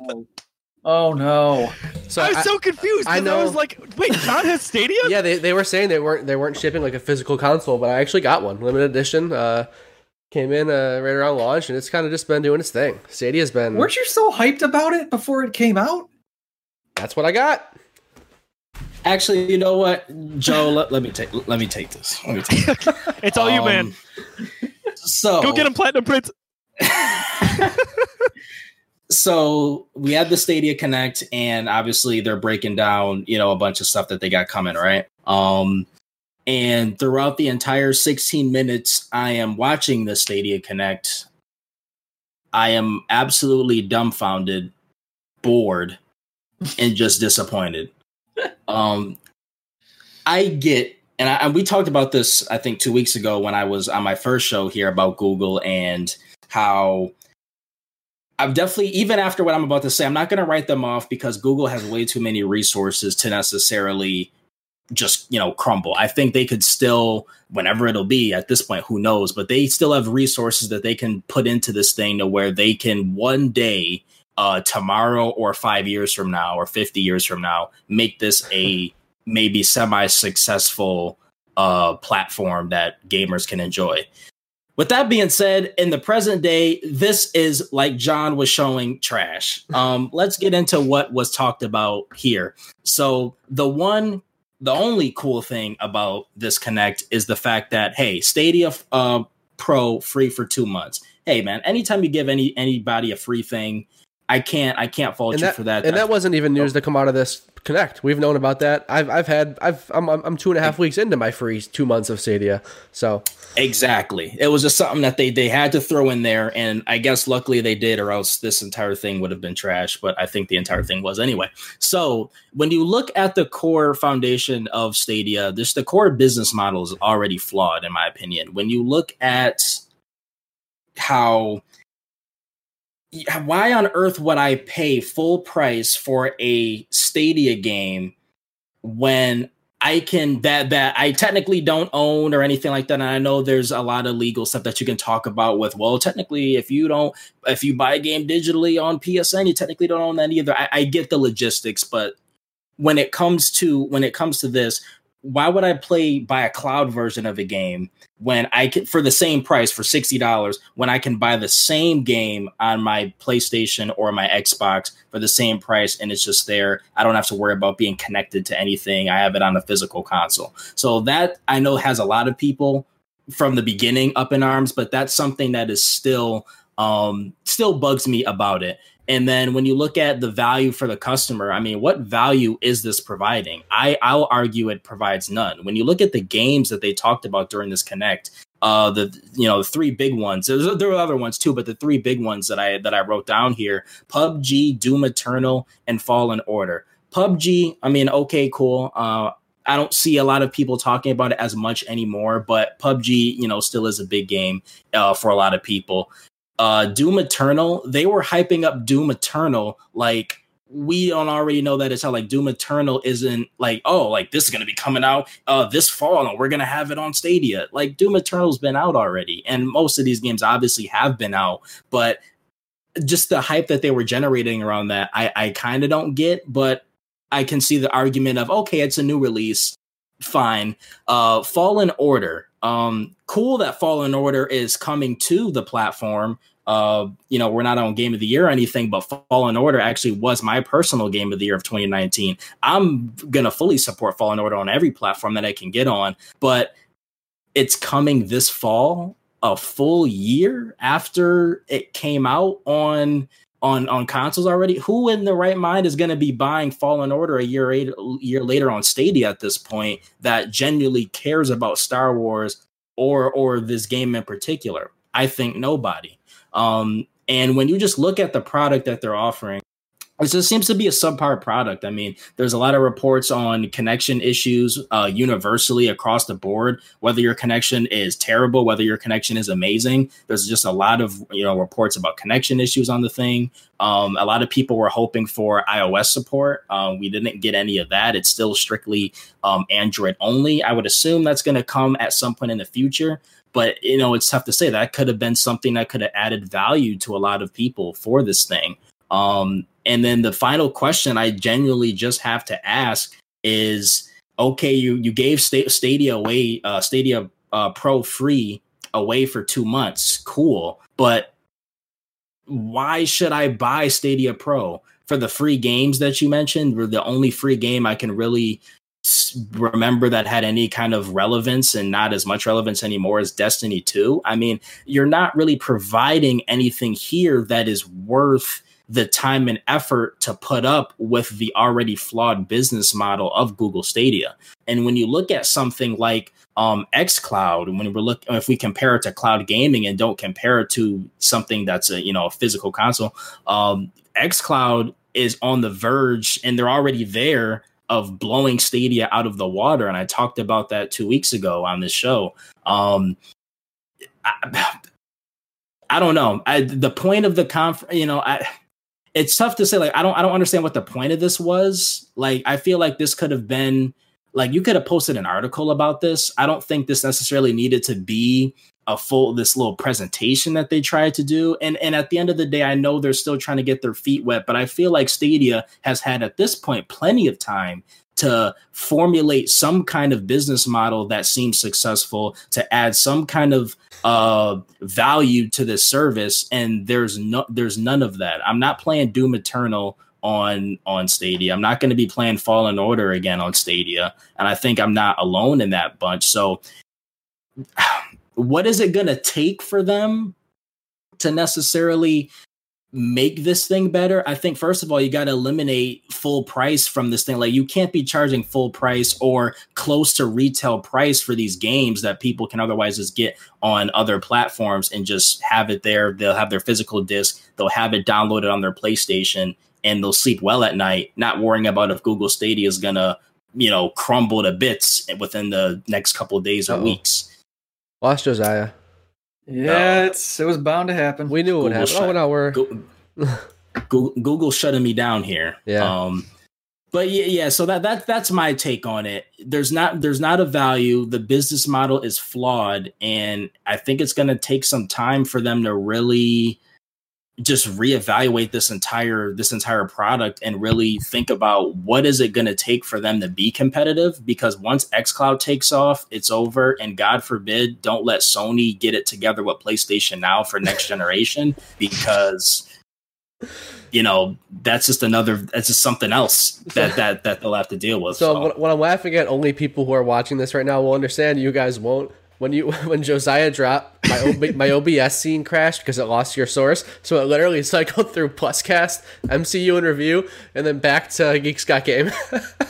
oh, oh no. So I was I- so confused. I 'cause I, was know- like, wait, John has Stadia? yeah, they, they were saying they weren't they weren't shipping like a physical console, but I actually got one, limited edition. Uh, came in uh, right around launch, and it's kind of just been doing its thing. Stadia's been. Weren't you so hyped about it before it came out? That's what I got. Actually, you know what, Joe? let, let me take let me take this. Let me take. It. It's all you, man. So Go get him platinum prints. so we had the Stadia Connect, and obviously they're breaking down, you know, a bunch of stuff that they got coming, right? Um, and throughout the entire 16 minutes, I am watching the Stadia Connect. I am absolutely dumbfounded, bored, and just disappointed. Um, I get, and, I, and we talked about this, I think, two weeks ago when I was on my first show here about Google and how I've definitely, even after what I'm about to say, I'm not going to write them off because Google has way too many resources to necessarily just, you know, crumble. I think they could still, whenever it'll be at this point, who knows, but they still have resources that they can put into this thing to where they can one day, uh, tomorrow or five years from now or 50 years from now, make this a maybe semi successful uh, platform that gamers can enjoy. With that being said, in the present day, this is like John was showing trash. Um, let's get into what was talked about here. So, the one, the only cool thing about this Connect is the fact that hey, Stadia uh, Pro free for two months. Hey, man, anytime you give any anybody a free thing, I can't I can't fault And you that, for that. and that wasn't even news to come out of this connect. We've known about that. I've I've had I've I'm I'm two and a half weeks into my free two months of Stadia. So Exactly. It was just something that they they had to throw in there, and I guess luckily they did, or else this entire thing would have been trash. But I think the entire thing was anyway. So when you look at the core foundation of Stadia, this the core business model is already flawed, in my opinion. When you look at how why on earth would I pay full price for a Stadia game when I can that that I technically don't own or anything like that. And I know there's a lot of legal stuff that you can talk about with. Well, technically, if you don't, if you buy a game digitally on PSN, you technically don't own that either. I, I get the logistics, but when it comes to when it comes to this, why would I play buy a cloud version of a game when I can for the same price for sixty dollars when I can buy the same game on my PlayStation or my Xbox for the same price and it's just there. I don't have to worry about being connected to anything. I have it on a physical console. So that I know has a lot of people from the beginning up in arms, but that's something that is still um still bugs me about it. And then when you look at the value for the customer, I mean, what value is this providing? I, I'll argue it provides none. When you look at the games that they talked about during this Connect, uh, the you know the three big ones. There's, there were other ones too, but the three big ones that I that I wrote down here: PUBG, Doom Eternal, and Fallen Order. PUBG, I mean, okay, cool. Uh, I don't see a lot of people talking about it as much anymore, but PUBG, you know, still is a big game uh, for a lot of people uh, Doom Eternal, they were hyping up Doom Eternal like we don't already know that it's how like Doom Eternal isn't like oh like this is gonna be coming out uh this fall and we're gonna have it on Stadia. Like Doom Eternal's been out already, and most of these games obviously have been out, but just the hype that they were generating around that, I I kind of don't get, but I can see the argument of okay, it's a new release, fine. Uh, Fallen Order, um, cool that Fallen Order is coming to the platform uh, you know, we're not on game of the year or anything, but Fallen Order actually was my personal game of the year of 2019. I'm gonna fully support Fallen Order on every platform that I can get on, but it's coming this fall, a full year after it came out on on on consoles already. Who in the right mind is going to be buying Fallen Order a year eight, year later on Stadia at this point that genuinely cares about Star Wars or or this game in particular? I think nobody. Um, and when you just look at the product that they're offering, it just seems to be a subpar product. I mean, there's a lot of reports on connection issues uh, universally across the board. Whether your connection is terrible, whether your connection is amazing, there's just a lot of you know reports about connection issues on the thing. Um, a lot of people were hoping for iOS support. Uh, we didn't get any of that. It's still strictly um, Android only. I would assume that's going to come at some point in the future but you know it's tough to say. That could have been something that could have added value to a lot of people for this thing. Um, and then the final question i genuinely just have to ask is okay you you gave stadia away uh, stadia uh, pro free away for two months. Cool. But why should i buy stadia pro? For the free games that you mentioned were the only free game i can really remember that had any kind of relevance and not as much relevance anymore as Destiny 2. I mean, you're not really providing anything here that is worth the time and effort to put up with the already flawed business model of Google Stadia. And when you look at something like um, xCloud, when we're look, if we compare it to cloud gaming and don't compare it to something that's a you know a physical console, um, xCloud is on the verge and they're already there of blowing Stadia out of the water, and I talked about that two weeks ago on this show. Um, I, I don't know. I, the point of the conference, you know, I, it's tough to say. Like, I don't, I don't understand what the point of this was. Like, I feel like this could have been, like, you could have posted an article about this. I don't think this necessarily needed to be a full this little presentation that they tried to do and and at the end of the day I know they're still trying to get their feet wet but I feel like Stadia has had at this point plenty of time to formulate some kind of business model that seems successful to add some kind of uh value to this service and there's no there's none of that I'm not playing Doom Eternal on on Stadia. I'm not going to be playing Fallen Order again on Stadia, and I think I'm not alone in that bunch. So what is it going to take for them to necessarily make this thing better? I think first of all, you got to eliminate full price from this thing. Like you can't be charging full price or close to retail price for these games that people can otherwise just get on other platforms and just have it there. They'll have their physical disc, they'll have it downloaded on their PlayStation and they'll sleep well at night, not worrying about if Google Stadia is going to, you know, crumble to bits within the next couple of days or Uh-oh. weeks. Lost Josiah. Yeah, it's it was bound to happen. We knew it would happen. Shut, oh no, we're Google, Google, shutting me down here. Yeah. Um, but yeah, yeah. So that that that's my take on it. There's not there's not a value. The business model is flawed, and I think it's going to take some time for them to really just reevaluate this entire this entire product and really think about what is it going to take for them to be competitive because once xcloud takes off it's over and god forbid don't let sony get it together with playstation now for next generation because you know that's just another that's just something else that that that they'll have to deal with So, What, what I'm laughing at, only people who are watching this right now will understand. You guys won't. When you when Josiah dropped my OB, my OBS scene crashed because it lost your source, so it literally cycled through Pluscast, MCU and review, and then back to Geeks Got Game.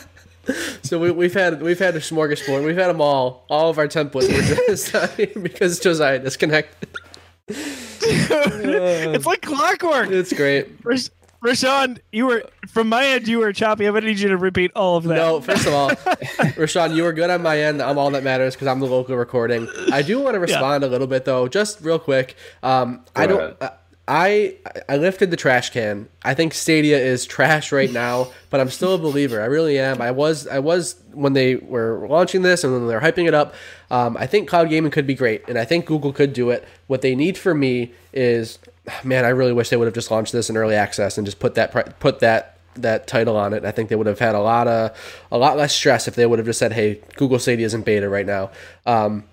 so we, we've had we've had a smorgasbord. We've had them all. All of our templates were just because Josiah disconnected. Dude, it's like clockwork. It's great. Rash- Rashawn, you were from my end. You were choppy. I'm gonna need you to repeat all of that. No, first of all, Rashawn, you were good on my end. I'm all that matters because I'm the local recording. I do want to respond a little bit though, just real quick. Um, I don't. ahead. I I lifted the trash can. I think Stadia is trash right now, but I'm still a believer. I really am. I was I was when they were launching this and when they were hyping it up. Um, I think cloud gaming could be great, and I think Google could do it. What they need for me is, man, I really wish they would have just launched this in early access and just put that put that that title on it. I think they would have had a lot of a lot less stress if they would have just said, "Hey, Google Stadia is in beta right now." Um,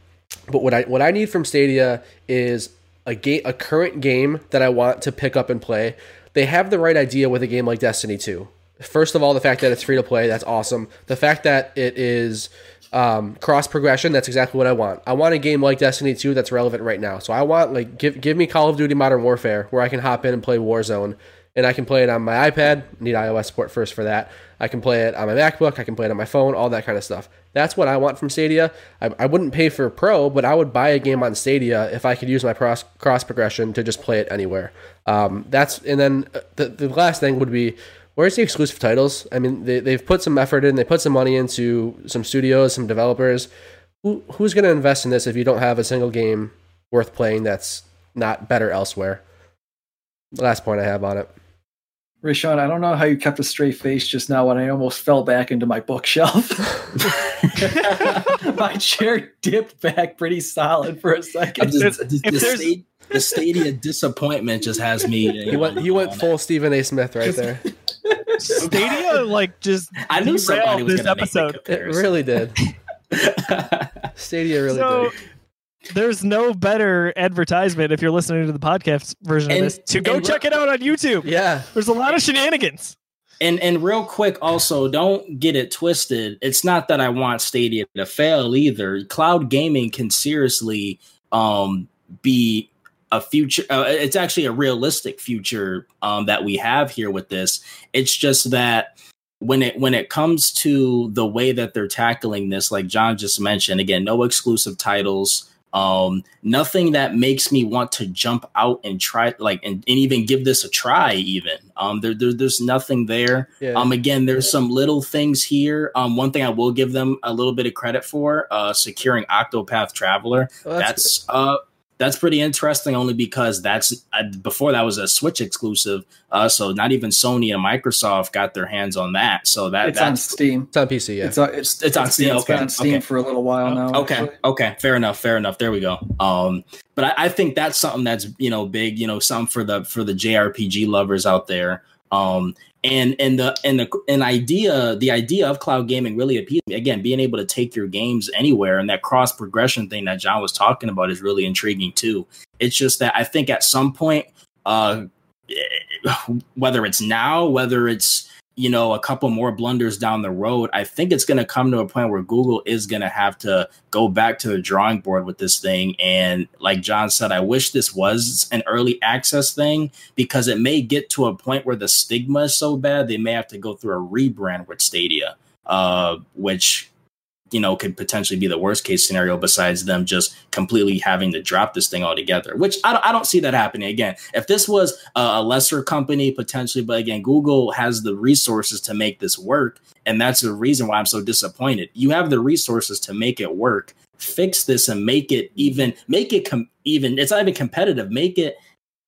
but what I what I need from Stadia is a game, a current game that I want to pick up and play. They have the right idea with a game like Destiny 2. First of all, the fact that it's free to play, that's awesome. The fact that it is um, cross progression, that's exactly what I want. I want a game like Destiny 2 that's relevant right now. So I want like give give me Call of Duty Modern Warfare where I can hop in and play Warzone and I can play it on my iPad. Need iOS support first for that. I can play it on my MacBook. I can play it on my phone. All that kind of stuff. That's what I want from Stadia. I, I wouldn't pay for Pro, but I would buy a game on Stadia if I could use my cross cross progression to just play it anywhere. Um, that's and then uh, the the last thing would be where's the exclusive titles? I mean, they they've put some effort in. They put some money into some studios, some developers. Who who's going to invest in this if you don't have a single game worth playing that's not better elsewhere? Last point I have on it. Rashawn, I don't know how you kept a straight face just now when I almost fell back into my bookshelf. my chair dipped back pretty solid for a I'm second. just- the, if the there's- sta- the stadia disappointment just has me. you He went he went on full Stephen A. Smith right there. Stadia like just I knew somebody was this gonna make episode. It really did. Stadia really so did. there's no better advertisement if you're listening to the podcast version And- of this to go and check it out on YouTube. Yeah. There's a lot of shenanigans. And and real quick, also don't get it twisted. It's not that I want Stadia to fail either. Cloud gaming can seriously um, be a future. Uh, it's actually a realistic future um, that we have here with this. It's just that when it when it comes to the way that they're tackling this, like John just mentioned, again, no exclusive titles. Um, nothing that makes me want to jump out and try like and, and even give this a try even um there, there there's nothing there Yeah. um again there's some little things here um one thing i will give them a little bit of credit for uh securing octopath traveler Well, that's, uh that's pretty interesting only because that's uh, before that was a switch exclusive uh so not even sony and microsoft got their hands on that so that it's on Steam. It's on PC, yeah. It's, on- it's, It's on Steam, It's been okay, on Steam okay. for a little while now. Okay, actually. okay, fair enough, fair enough. There we go. Um, but I, I think that's something that's you know big, you know, something for the for the JRPG lovers out there. Um, and and the and the an idea, the idea of cloud gaming really appeals. me. Again, being able to take your games anywhere and that cross progression thing that John was talking about is really intriguing too. It's just that I think at some point, uh, whether it's now, whether it's you know a couple more blunders down the road i think it's going to come to a point where google is going to have to go back to the drawing board with this thing. And like john said i wish this was an early access thing because it may get to a point where the stigma is so bad they may have to go through a rebrand with stadia uh, which you know could potentially be the worst case scenario besides them just completely having to drop this thing altogether which i don't, I don't see that happening. Again if this was a, a lesser company potentially but again google has the resources to make this work and that's the reason why i'm so disappointed. You have the resources to make it work. Fix this and make it even make it com- even it's not even competitive. Make it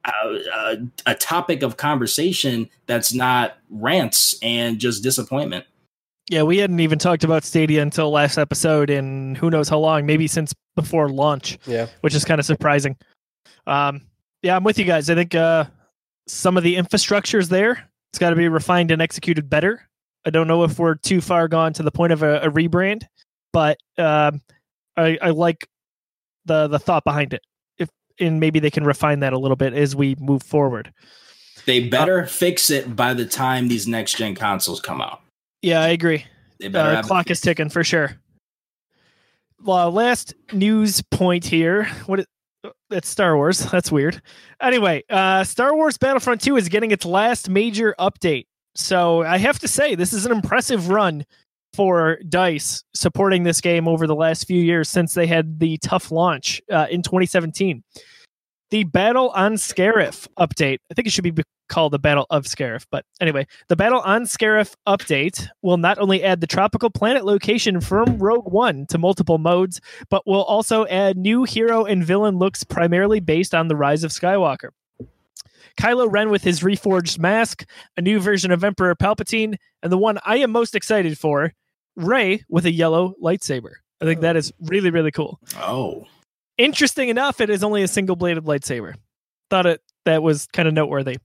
a, a topic of conversation that's not rants and just disappointment. Yeah, we hadn't even talked about Stadia until last episode, and who knows how long? Maybe since before launch. Yeah, which is kind of surprising. Um, yeah, I'm with you guys. I think uh, some of the infrastructure is there. It's got to be refined and executed better. I don't know if we're too far gone to the point of a, a rebrand, but um, I, I like the the thought behind it. If and maybe they can refine that a little bit as we move forward. They better uh, fix it by the time these next gen consoles come out. Yeah, I agree. Uh, clock is ticking for sure. Well, last news point here. What? That's Star Wars. That's weird. Anyway, uh, Star Wars Battlefront 2 is getting its last major update. So I have to say, this is an impressive run for Dice supporting this game over the last few years since they had the tough launch uh, in 2017. The Battle on Scarif update, I think it should be called the Battle of Scarif, but anyway, the Battle on Scarif update will not only add the tropical planet location from Rogue One to multiple modes, but will also add new hero and villain looks primarily based on the rise of Skywalker. Kylo Ren with his reforged mask, a new version of Emperor Palpatine, and the one I am most excited for, Rey with a yellow lightsaber. I think that is really, really cool. Oh. Interesting enough, it is only a single bladed lightsaber. Thought it that was kind of noteworthy.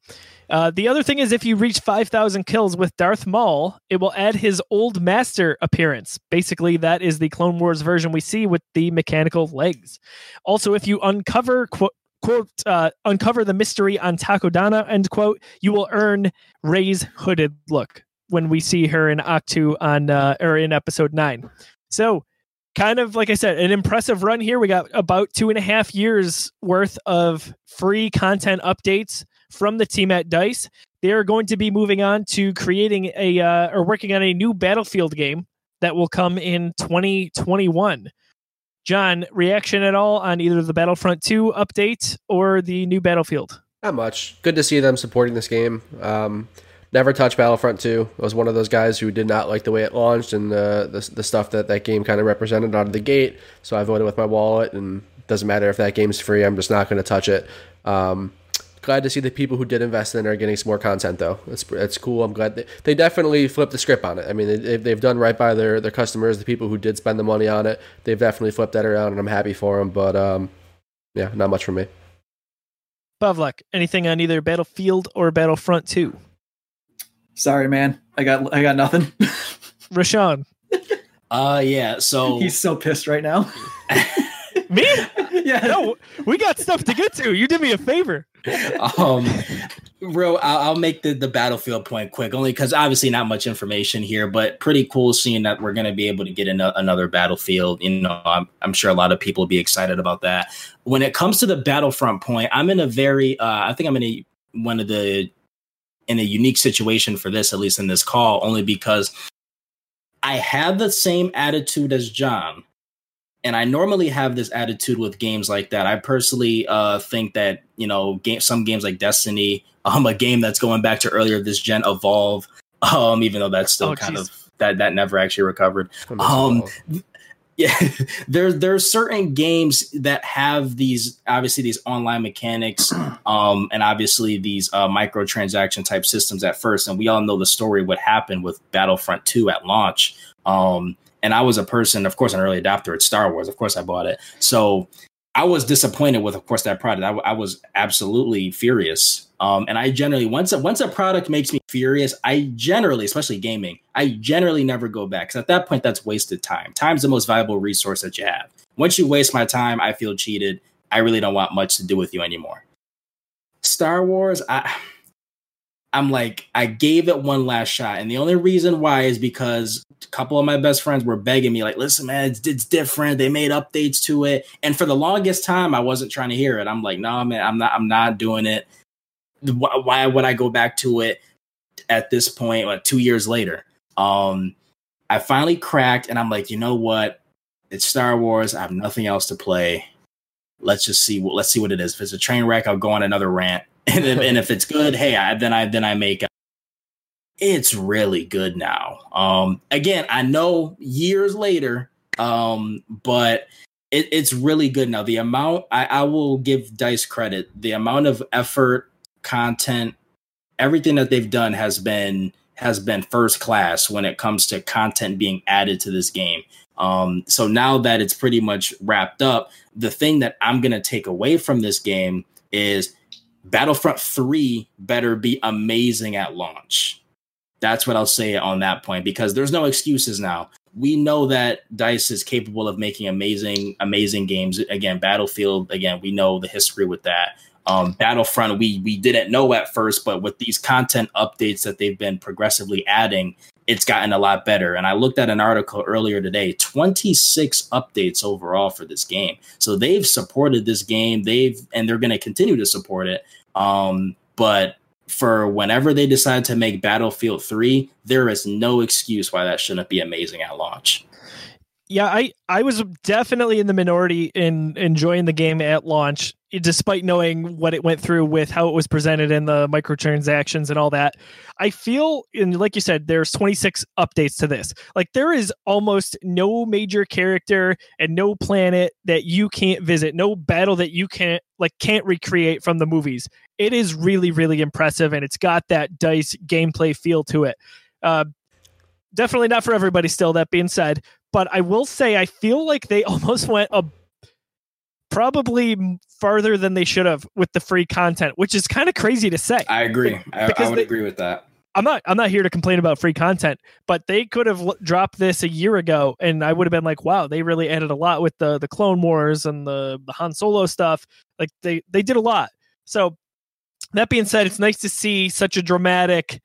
Uh, the other thing is, if you reach 5,000 kills with Darth Maul, it will add his old master appearance. Basically, that is the Clone Wars version we see with the mechanical legs. Also, if you uncover quote, quote uh, uncover the mystery on Takodana end quote, you will earn Rey's hooded look when we see her in Ahch-To on uh, or in Episode Nine. So kind of like I said, an impressive run here. We got about two and a half years worth of free content updates from the team at Dice. They are going to be moving on to creating a uh, or working on a new Battlefield game that will come in 2021. John, reaction at all on either the Battlefront 2 update or the new Battlefield? Not much. Good to see them supporting this game. Um, never touched Battlefront 2. I was one of those guys who did not like the way it launched and the the, the stuff that that game kind of represented out of the gate. So I voted with my wallet, and doesn't matter if that game's free. I'm just not going to touch it. Um, glad to see the people who did invest in it are getting some more content though. It's it's cool. I'm glad they, they definitely flipped the script on it. I mean, they, they've done right by their their customers, the people who did spend the money on it. They've definitely flipped that around, and I'm happy for them. But um, yeah, not much for me. Pavlik, anything on either Battlefield or Battlefront Two? Sorry, man. I got I got nothing. Rashawn. Uh yeah, so he's so pissed right now. Me? Yeah. No, we got stuff to get to. You did me a favor. um bro I'll, I'll, make the, the battlefield point quick only because obviously not much information here but pretty cool seeing that we're going to be able to get in a, another battlefield you know I'm, I'm sure a lot of people will be excited about that when it comes to the battlefront point i'm in a very uh, i think i'm in a one of the in a unique situation for this, at least in this call, only because I have the same attitude as John. And I normally have this attitude with games like that. I personally uh, think that, you know, game, some games like Destiny, um, a game that's going back to earlier this gen, Evolve, um, even though that's still oh, kind geez. of that that never actually recovered. Um, yeah there's there's certain games that have these obviously these online mechanics um and obviously these uh microtransaction type systems at first and we all know the story what happened with battlefront 2 at launch. Um and i was a person of course an early adopter at star wars. Of course i bought it. So i was disappointed with of course that product i, I was absolutely furious um, and I generally once a, once a product makes me furious, I generally, especially gaming, I generally never go back because at that point that's wasted time. Time's the most valuable resource that you have. Once you waste my time, I feel cheated. I really don't want much to do with you anymore. Star Wars, I I'm like I gave it one last shot, and the only reason why is because a couple of my best friends were begging me, like, "Listen, man, it's, it's different. They made updates to it." And for the longest time, I wasn't trying to hear it. I'm like, "No, nah, man, I'm not. I'm not doing it." why would I go back to it at this point, like two years later? Um, I finally cracked, and I'm like, you know what? It's Star Wars. I have nothing else to play. Let's just see. Let's see what it is. If it's a train wreck, I'll go on another rant, and if, and if it's good, hey, I, then I then I make. It's really good now. Um, again, I know years later, um, but it, it's really good now. The amount I, I will give Dice credit, the amount of effort, content, everything that they've done has been has been first class when it comes to content being added to this game. Um, so now that it's pretty much wrapped up, the thing that I'm gonna take away from this game is Battlefront 3 better be amazing at launch. That's what I'll say on that point because there's no excuses now. We know that Dice is capable of making amazing, amazing games. Again, Battlefield, again, we know the history with that. Um, Battlefront, we we didn't know at first, but with these content updates that they've been progressively adding, it's gotten a lot better. And I looked at an article earlier today 26 updates overall for this game. So they've supported this game. They've, and they're going to continue to support it. Um, but for whenever they decide to make Battlefield 3, there is no excuse why that shouldn't be amazing at launch. Yeah, I, I was definitely in the minority in enjoying the game at launch despite knowing what it went through with how it was presented in the microtransactions and all that, I feel, and like you said, there's 26 updates to this. Like there is almost no major character and no planet that you can't visit, no battle that you can't like can't recreate from the movies. It is really, really impressive, and it's got that dice gameplay feel to it. Uh, definitely not for everybody. Still, that being said, but I will say I feel like they almost went a probably farther than they should have with the free content, which is kind of crazy to say. I agree. I, I would they, agree with that. I'm not. I'm not here to complain about free content, but they could have l- dropped this a year ago, and I would have been like, "Wow, they really added a lot with the the Clone Wars and the the Han Solo stuff. Like they they did a lot." So that being said, it's nice to see such a dramatic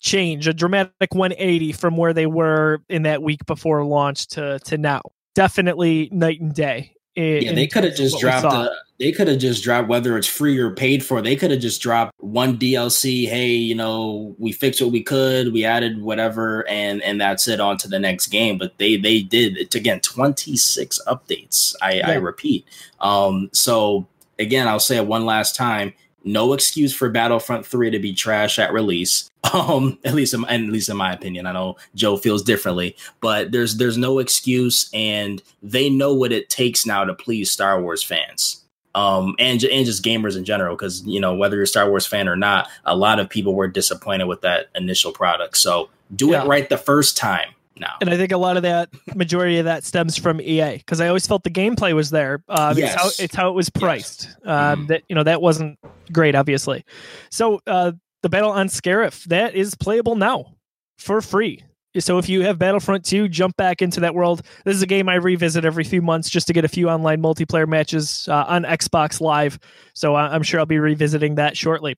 change, a dramatic 180 from where they were in that week before launch to to now. Definitely night and day. In, yeah, they could have just dropped. A, they could have just dropped whether it's free or paid for. They could have just dropped one DLC. Hey, you know, we fixed what we could. We added whatever, and and that's it. On to the next game. But they they did it again. Twenty six updates. I, yeah. I repeat. Um. So again, I'll say it one last time no excuse for Battlefront 3 to be trash at release. Um, at least in, at least in my opinion. I know Joe feels differently, but there's there's no excuse and they know what it takes now to please Star Wars fans. Um, and and just gamers in general cuz you know whether you're a Star Wars fan or not, a lot of people were disappointed with that initial product. So, do yeah. it right the first time now. And I think a lot of that majority of that stems from EA because I always felt the gameplay was there. Um, yes. it's, how, it's how it was priced. Yes. Um, mm. That you know that wasn't great, obviously. So uh, the battle on Scarif that is playable now for free. So if you have Battlefront 2, jump back into that world. This is a game I revisit every few months just to get a few online multiplayer matches uh, on Xbox Live. So I'm sure I'll be revisiting that shortly.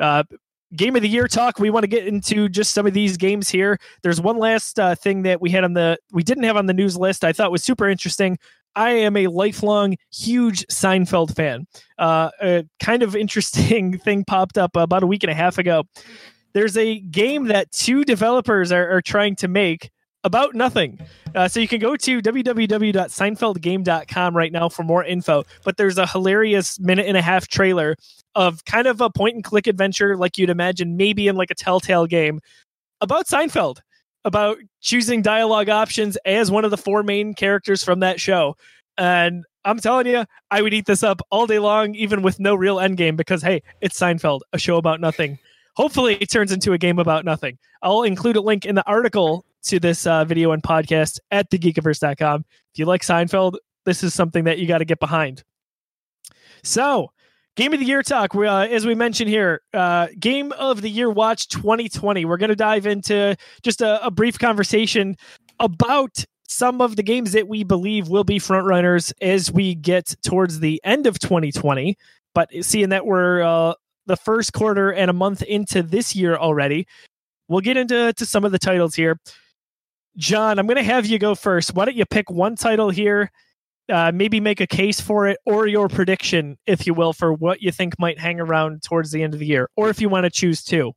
Uh, game of the year talk. We want to get into just some of these games here. There's one last uh, thing that we had on the we didn't have on the news list i thought was super interesting. I am a lifelong huge seinfeld fan. Uh, a kind of interesting thing popped up about a week and a half ago. There's a game that two developers are, are trying to make about nothing. Uh, so you can go to www.seinfeldgame.com right now for more info. But there's a hilarious minute and a half trailer of kind of a point and click adventure like you'd imagine maybe in like a Telltale game about Seinfeld, about choosing dialogue options as one of the four main characters from that show. And I'm telling you, I would eat this up all day long, even with no real end game, because hey, it's Seinfeld, a show about nothing. Hopefully, it turns into a game about nothing. I'll include a link in the article to this uh, video and podcast at thegeekiverse.com. If you like Seinfeld, this is something that you got to get behind. So, Game of the Year talk. Uh, as we mentioned here, uh, Game of the Year Watch 2020. We're going to dive into just a, a, brief conversation about some of the games that we believe will be frontrunners as we get towards the end of 2020. But seeing that we're uh, the first quarter and a month into this year already, we'll get into to some of the titles here. John, I'm going to have you go first. Why don't you pick one title here uh, maybe make a case for it or your prediction, if you will, for what you think might hang around towards the end of the year, or if you want to choose two.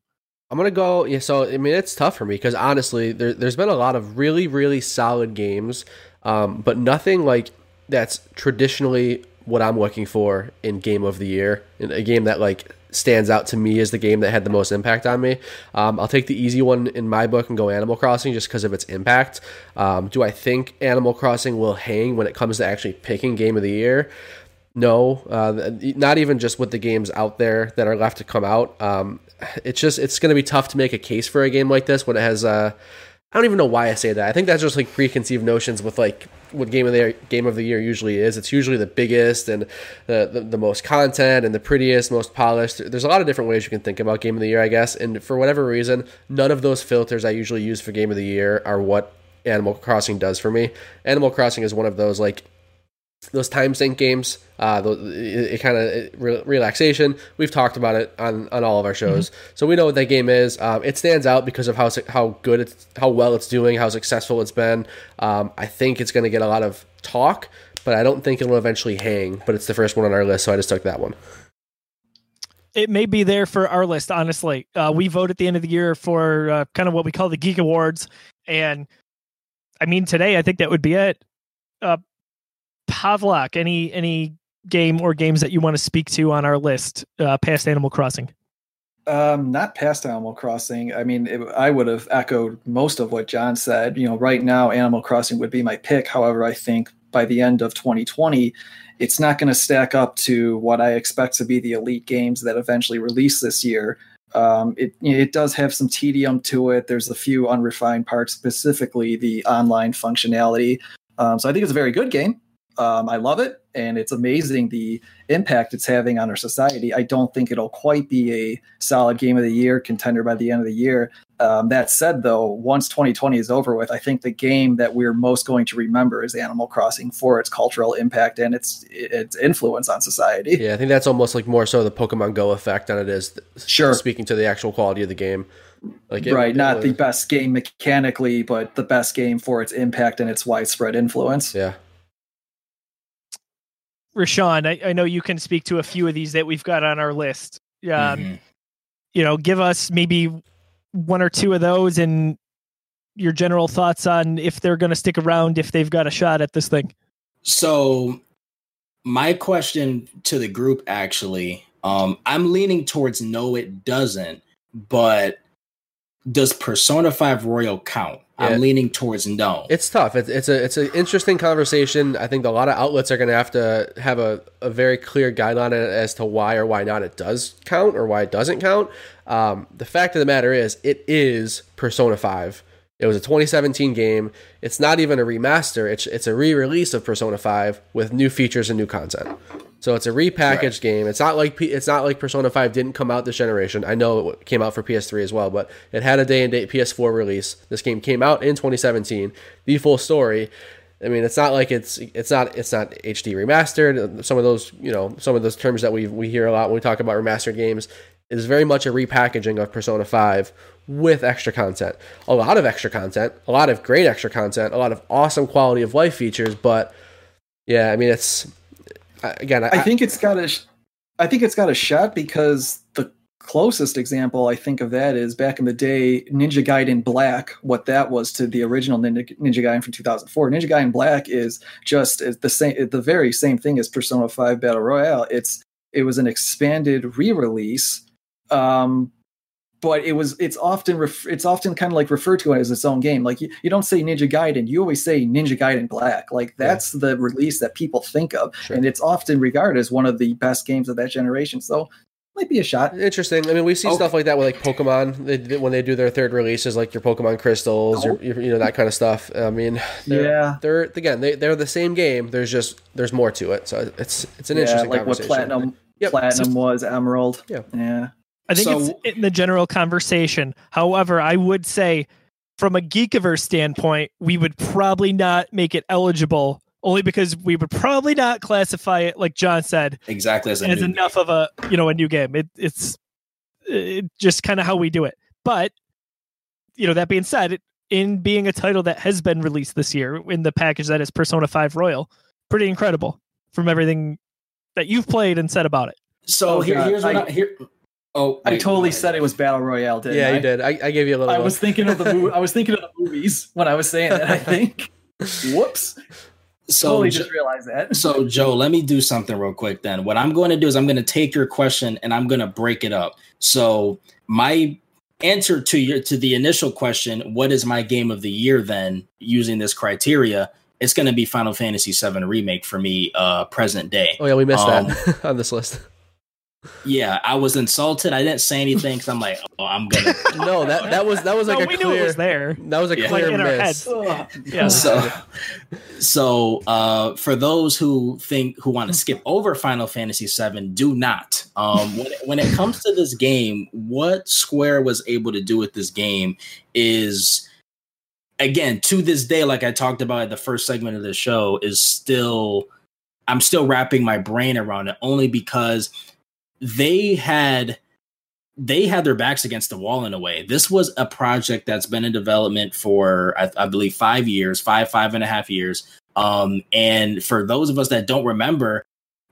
I'm gonna go. Yeah, so I mean, it's tough for me because honestly, there, has been a lot of really, really solid games, um, but nothing like that's traditionally what I'm looking for in game of the year, in a game that like stands out to me as the game that had the most impact on me. Um, I'll take the easy one in my book and go Animal Crossing just because of its impact. Um, do I think Animal Crossing will hang when it comes to actually picking game of the year? No, uh, not even just with the games out there that are left to come out. Um, it's just it's going to be tough to make a case for a game like this when it has. Uh, I don't even know why I say that. I think that's just like preconceived notions with like what game of the year, game of the year usually is. It's usually the biggest and the, the, the most content and the prettiest, most polished. There's a lot of different ways you can think about game of the year, I guess. And for whatever reason, none of those filters I usually use for game of the year are what Animal Crossing does for me. Animal Crossing is one of those like those time sink games, uh, the, it, it kind of re- relaxation. We've talked about it on, on all of our shows, mm-hmm. so we know what that game is. Um, it stands out because of how how good it's, how well it's doing, how successful it's been. Um, I think it's going to get a lot of talk, but I don't think it'll eventually hang. But it's the first one on our list, so I just took that one. It may be there for our list. Honestly, uh, we vote at the end of the year for uh, kind of what we call the Geek Awards, and I mean today I think that would be it. Uh, Pavlok, any any game or games that you want to speak to on our list uh, past Animal Crossing? Um, not past Animal Crossing. I mean, it, I would have echoed most of what John said. You know, right now Animal Crossing would be my pick. However, I think by the end of 2020, it's not going to stack up to what I expect to be the elite games that eventually release this year. Um, it it does have some tedium to it. There's a few unrefined parts, specifically the online functionality. Um, so I think it's a very good game. Um, I love it, and it's amazing the impact it's having on our society. I don't think it'll quite be a solid game of the year contender by the end of the year. Um, that said, though, once 2020 is over with, I think the game that we're most going to remember is Animal Crossing for its cultural impact and its its influence on society. Yeah, I think that's almost like more so the Pokemon Go effect than it is. Sure, speaking to the actual quality of the game. Like it, right, not the best game mechanically, but the best game for its impact and its widespread influence. Yeah. Rashawn, I, I, know you can speak to a few of these that we've got on our list. Um, mm-hmm. You know, give us maybe one or two of those and your general thoughts on if they're going to stick around, if they've got a shot at this thing. So, my question to the group actually, um, I'm leaning towards no, it doesn't, but does Persona 5 Royal count? I'm leaning towards no. It's tough. It's it's a it's an interesting conversation. I think a lot of outlets are going to have to have a, a very clear guideline as to why or why not it does count or why it doesn't count. Um, the fact of the matter is, it is Persona Five. It was a 2017 game. It's not even a remaster. It's it's a re-release of Persona 5 with new features and new content. So it's a repackaged right. game. It's not like it's not like Persona 5 didn't come out this generation. I know it came out for PS3 as well, but it had a day and date PS4 release. This game came out in 2017. The full story. I mean, it's not like it's it's not it's not HD remastered. Some of those you know some of those terms that we we hear a lot when we talk about remastered games is very much a repackaging of Persona 5 with extra content. A lot of extra content, a lot of great extra content, a lot of awesome quality of life features, but yeah, I mean it's again, I, I think it's got a, I think it's got a shot because the closest example I think of that is back in the day, Ninja Gaiden Black. What that was to the original Ninja, Ninja Gaiden from 2004. Ninja Gaiden Black is just the same, the very same thing as Persona 5 Battle Royale. It's it was an expanded re-release, um, but it was it's often ref, it's often kind of like referred to as its own game. Like you, you don't say Ninja Gaiden, you always say Ninja Gaiden Black. Like that's yeah. the release that people think of, sure. and it's often regarded as one of the best games of that generation. So might be a shot. Interesting. I mean, we see okay. stuff like that with like Pokemon they, when they do their third releases, like your Pokemon Crystals, oh. your, you know that kind of stuff. I mean, they're, yeah, they're again they they're the same game. There's just there's more to it. So it's it's an yeah, interesting like what Platinum yep. Platinum was Emerald. Yeah, yeah. I think so, it's in the general conversation. However, I would say from a Geekiverse standpoint, we would probably not make it eligible only because we would probably not classify it like John said exactly as, as enough game. of a you know a new game. It, it's it, just kind of how we do it. But you know that being said, it, in being a title that has been released this year in the package that is Persona Five Royal, pretty incredible from everything that you've played and said about it. So oh, here, here's what I, I, here Oh, wait, I totally wait, said it was battle royale. Didn't yeah, I? you did. I, I, gave you a little. I was thinking of the movie. I was thinking of the movies when I was saying that. I think. Whoops. So totally Jo- just realized that. So, Joe, let me do something real quick then. What I'm going to do is I'm going to take your question and I'm going to break it up. So, my answer to your to the initial question, what is my game of the year then using this criteria? It's going to be Final Fantasy VII remake for me uh present day. Oh yeah, we missed Um, that on this list. Yeah, I was insulted. I didn't say anything cuz I'm like, "Oh, I'm going to No, that that was that was like no, a we clear. knew it was there. That was a Yeah. clear Like in our miss. heads. Ugh. Yeah. so so uh for those who think who want to skip over final fantasy VII, do not um when it, when it comes to this game what square was able to do with this game is again to this day like i talked about at the first segment of the show is still i'm still wrapping my brain around it only because they had they had their backs against the wall in a way. This was a project that's been in development for, I, I believe, five years, five, five and a half years. Um, and for those of us that don't remember,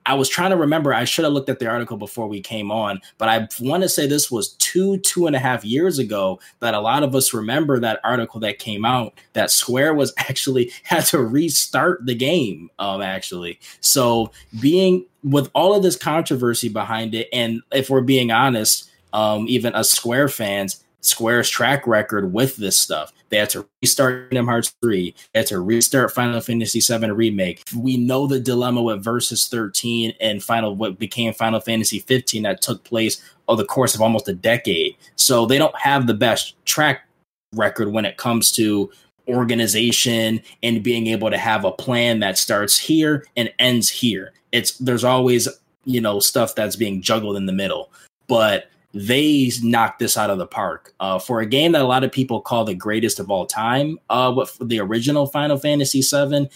I was trying to remember. I should have looked at the article before we came on, but I want to say this was two, two and a half years ago that a lot of us remember that article that came out that Square was actually had to restart the game. Um, actually, so being with all of this controversy behind it, and if we're being honest, um, even us Square fans, Square's track record with this stuff. They had to restart Kingdom Hearts 3. They had to restart Final Fantasy 7 Remake. We know the dilemma with Versus 13 and Final what became Final Fantasy 15 that took place over the course of almost a decade. So they don't have the best track record when it comes to organization and being able to have a plan that starts here and ends here. It's there's always, you know, stuff that's being juggled in the middle. But they knocked this out of the park uh, for a game that a lot of people call the greatest of all time. Uh, what the original Final Fantasy VII,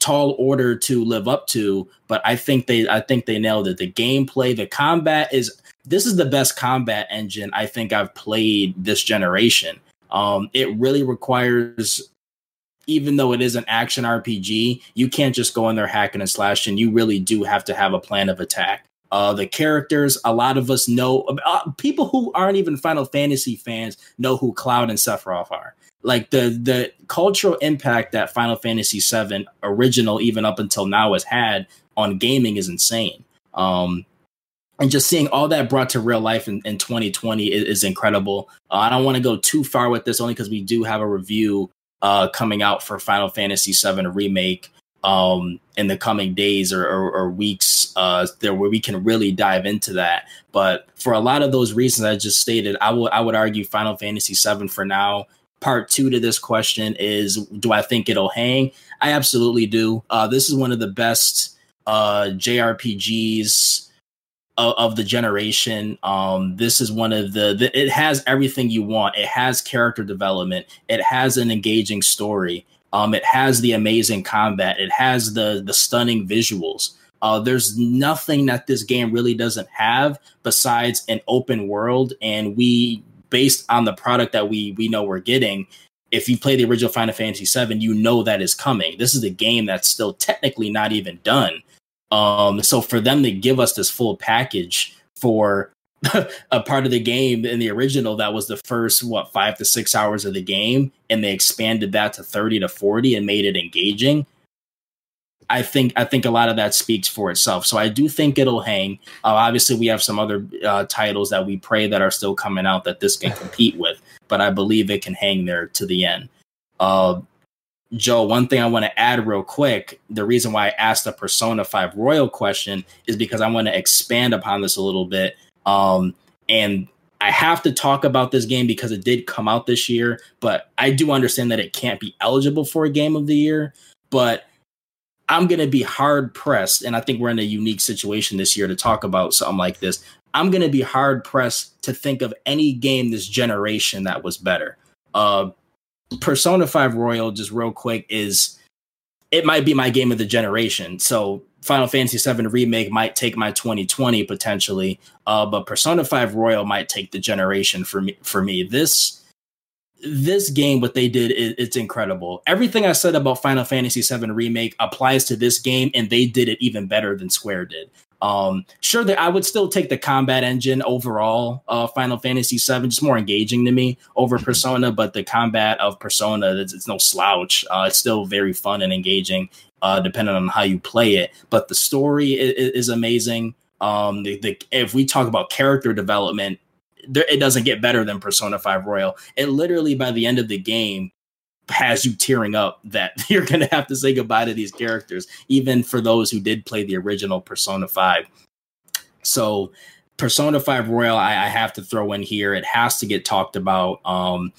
tall order to live up to, but I think they I think they nailed it. The gameplay, the combat is this is the best combat engine I think I've played this generation. Um, it really requires. Even though it is an action RPG, you can't just go in there hacking and slashing. You really do have to have a plan of attack. Uh, the characters, a lot of us know. Uh, people who aren't even Final Fantasy fans know who Cloud and Sephiroth are. Like the the cultural impact that Final Fantasy VII original, even up until now, has had on gaming is insane. Um, and just seeing all that brought to real life in, in 2020 is, is incredible. Uh, I don't want to go too far with this, only because we do have a review uh, coming out for Final Fantasy VII remake um, in the coming days or, or, or weeks uh, there where we can really dive into that. But for a lot of those reasons I just stated, I would I would argue Final Fantasy VII for now. Part two to this question is: Do I think it'll hang? I absolutely do. Uh, this is one of the best uh, JRPGs of, the generation. Um, this is one of the, the. It has everything you want. It has character development. It has an engaging story. Um, it has the amazing combat. It has the the stunning visuals. Uh, there's nothing that this game really doesn't have besides an open world, and we, based on the product that we we know we're getting, if you play the original Final Fantasy VII, you know that is coming. This is a game that's still technically not even done. Um, so for them to give us this full package for a part of the game in the original that was the first what five to six hours of the game and they expanded that to 30 to 40 and made it engaging. I think i think a lot of that speaks for itself. So i do think it'll hang. Uh, obviously we have some other uh, titles that we pray that are still coming out that this can compete with but i believe it can hang there to the end. Uh, Joe, one thing I want to add real quick the reason why I asked the Persona 5 Royal question is because I want to expand upon this a little bit. Um, and I have to talk about this game because it did come out this year, but I do understand that it can't be eligible for a game of the year. But I'm going to be hard pressed, and I think we're in a unique situation this year to talk about something like this. I'm going to be hard pressed to think of any game this generation that was better. Uh, Persona 5 Royal, just real quick, is it might be my game of the generation. So Final Fantasy 7 Remake might take my 2020 potentially, uh, but Persona 5 Royal might take the generation for me. For me, this this game, what they did, is, it's incredible. Everything I said about Final Fantasy 7 Remake applies to this game, and they did it even better than Square did. Um, sure that I would still take the combat engine overall. Uh, Final Fantasy VII just more engaging to me over Persona, but the combat of Persona it's, it's no slouch. Uh, it's still very fun and engaging, uh, depending on how you play it. But the story is, is amazing. Um, the, the, if we talk about character development, there, it doesn't get better than Persona 5 Royal. It literally by the end of the game has you tearing up that you're going to have to say goodbye to these characters, even for those who did play the original Persona 5. So, Persona 5 Royal, I, I have to throw in here. It has to get talked about. Um,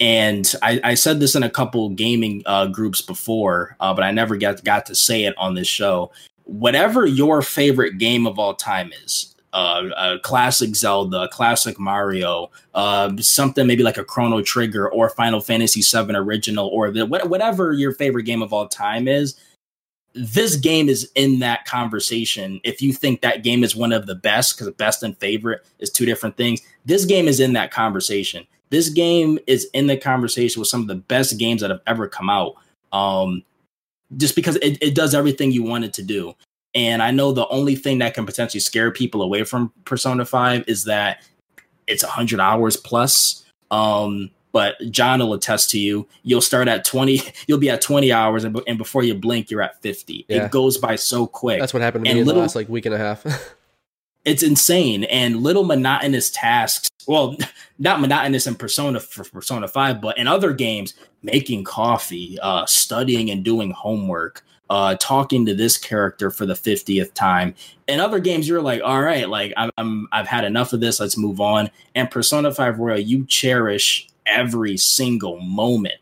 and I, I, said this in a couple gaming uh, groups before, uh, but I never got, got to say it on this show. Whatever your favorite game of all time is, uh, a classic Zelda, classic Mario, uh, something maybe like a Chrono Trigger or Final Fantasy VII original, or the, whatever your favorite game of all time is. This game is in that conversation. If you think that game is one of the best, because best and favorite is two different things, this game is in that conversation. This game is in the conversation with some of the best games that have ever come out. Um, just because it, it does everything you want it to do. And I know the only thing that can potentially scare people away from Persona 5 is that it's 100 hours plus. Um, but John will attest to you. You'll start at 20, you'll be at 20 hours, and, and before you blink, you're at 50. Yeah. It goes by so quick. That's what happened to and me little, in the last like week and a half. it's insane. And little monotonous tasks, well, not monotonous in Persona for Persona 5, but in other games, making coffee, uh, studying and doing homework uh, talking to this character for the 50th time. In other games, you're like, all right, like I'm, I'm I've had enough of this. Let's move on. And Persona 5 Royal, you cherish every single moment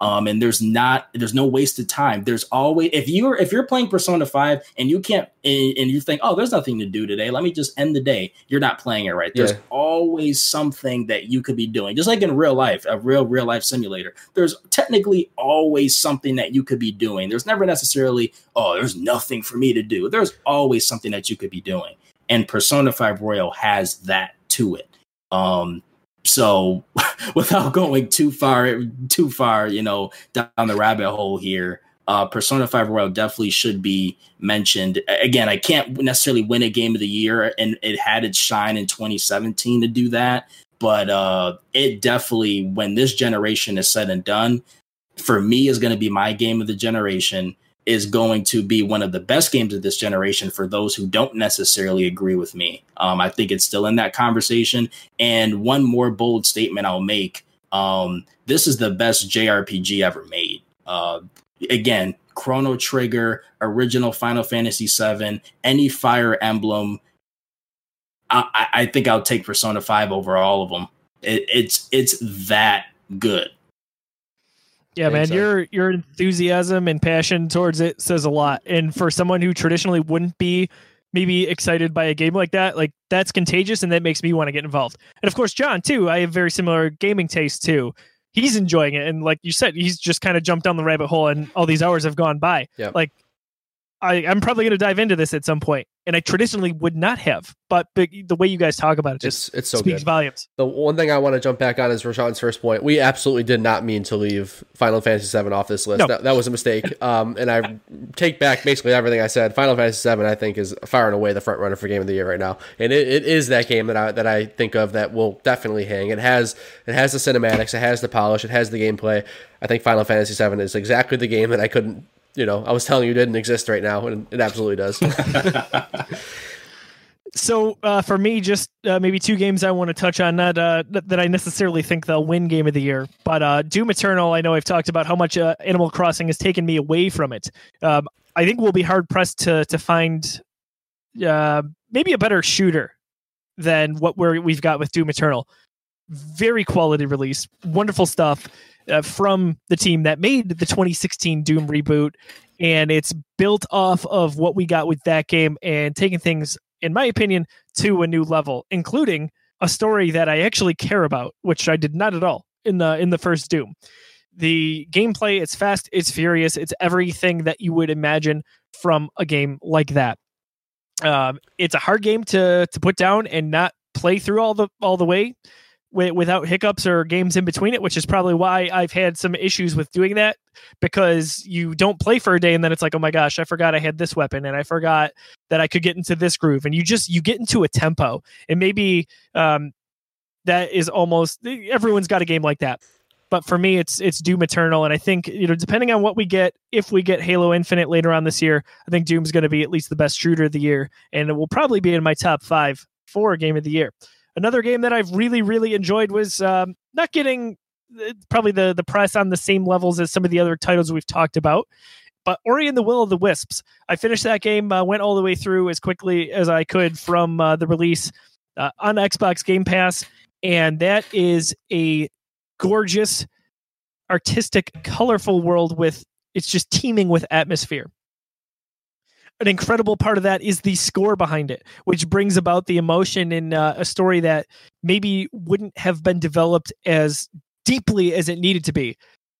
um, and there's not there's no wasted time. There's always if you're if you're playing Persona 5 and you can't and, and you think, oh, there's nothing to do today, let me just end the day. You're not playing it right. There's yeah. always something that you could be doing. Just like in real life, a real real life simulator. There's technically always something that you could be doing. There's never necessarily, oh, there's nothing for me to do. There's always something that you could be doing. And Persona 5 Royal has that to it. Um, so without going too far too far you know down the rabbit hole here uh, persona 5 royal definitely should be mentioned. Again i can't necessarily win a game of the year and it had its shine in 2017 to do that but uh, it definitely when this generation is said and done for me is going to be my game of the generation is going to be one of the best games of this generation for those who don't necessarily agree with me. Um, I think it's still in that conversation. And one more bold statement I'll make um, this is the best JRPG ever made. Uh, again, Chrono Trigger, original Final Fantasy VII, any Fire Emblem. I, I think I'll take Persona 5 over all of them. It, it's it's that good. Yeah, man, your your enthusiasm and passion towards it says a lot. And for someone who traditionally wouldn't be maybe excited by a game like that, like that's contagious and that makes me want to get involved. And of course, John too. I have very similar gaming taste too. He's enjoying it, and like you said, he's just kind of jumped down the rabbit hole, and all these hours have gone by. Yeah. Like I, I'm probably going to dive into this at some point, and I traditionally would not have, but the, the way you guys talk about it just it's, it's so speaks good. volumes. The one thing I want to jump back on is Rashawn's first point. We absolutely did not mean to leave Final Fantasy VII off this list. No. That, that was a mistake. Um, and I take back basically everything I said. Final Fantasy VII, I think, is far and away the front runner for Game of the Year right now, and it, it is that game that I that I think of that will definitely hang. It has it has the cinematics, it has the polish, it has the gameplay. I think Final Fantasy VII is exactly the game that I couldn't you know, I was telling you didn't exist right now, and it absolutely does. so uh, for me, just uh, maybe two games I want to touch on. Not uh, that I necessarily think they'll win Game of the Year, but uh, Doom Eternal. I know I've talked about how much uh, Animal Crossing has taken me away from it. Um, I think we'll be hard pressed to to find uh, maybe a better shooter than what we're, we've got with Doom Eternal. Very quality release, wonderful stuff uh, from the team that made the 2016 Doom reboot, and it's built off of what we got with that game and taking things, in my opinion, to a new level, including a story that I actually care about, which I did not at all in the in the first Doom. The gameplay, it's fast, it's furious, it's everything that you would imagine from a game like that. Um, it's a hard game to to put down and not play through all the all the way wi- without hiccups or games in between it, which is probably why I've had some issues with doing that because you don't play for a day and then it's like, oh my gosh, I forgot I had this weapon and I forgot that I could get into this groove. And you just you get into a tempo. And maybe um, that is almost everyone's got a game like that. But for me, it's it's Doom Eternal, and I think you know, depending on what we get, if we get Halo Infinite later on this year, I think Doom's going to be at least the best shooter of the year, and it will probably be in my top five for game of the year. Another game that I've really really enjoyed was um, not getting uh, probably the the press on the same levels as some of the other titles we've talked about. But Ori and the Will of the Wisps, I finished that game, uh, went all the way through as quickly as I could from uh, the release uh, on Xbox Game Pass, and that is a gorgeous, artistic, colorful world with it's just teeming with atmosphere. An incredible part of that is the score behind it, which brings about the emotion in uh, a story that maybe wouldn't have been developed as deeply as it needed to be.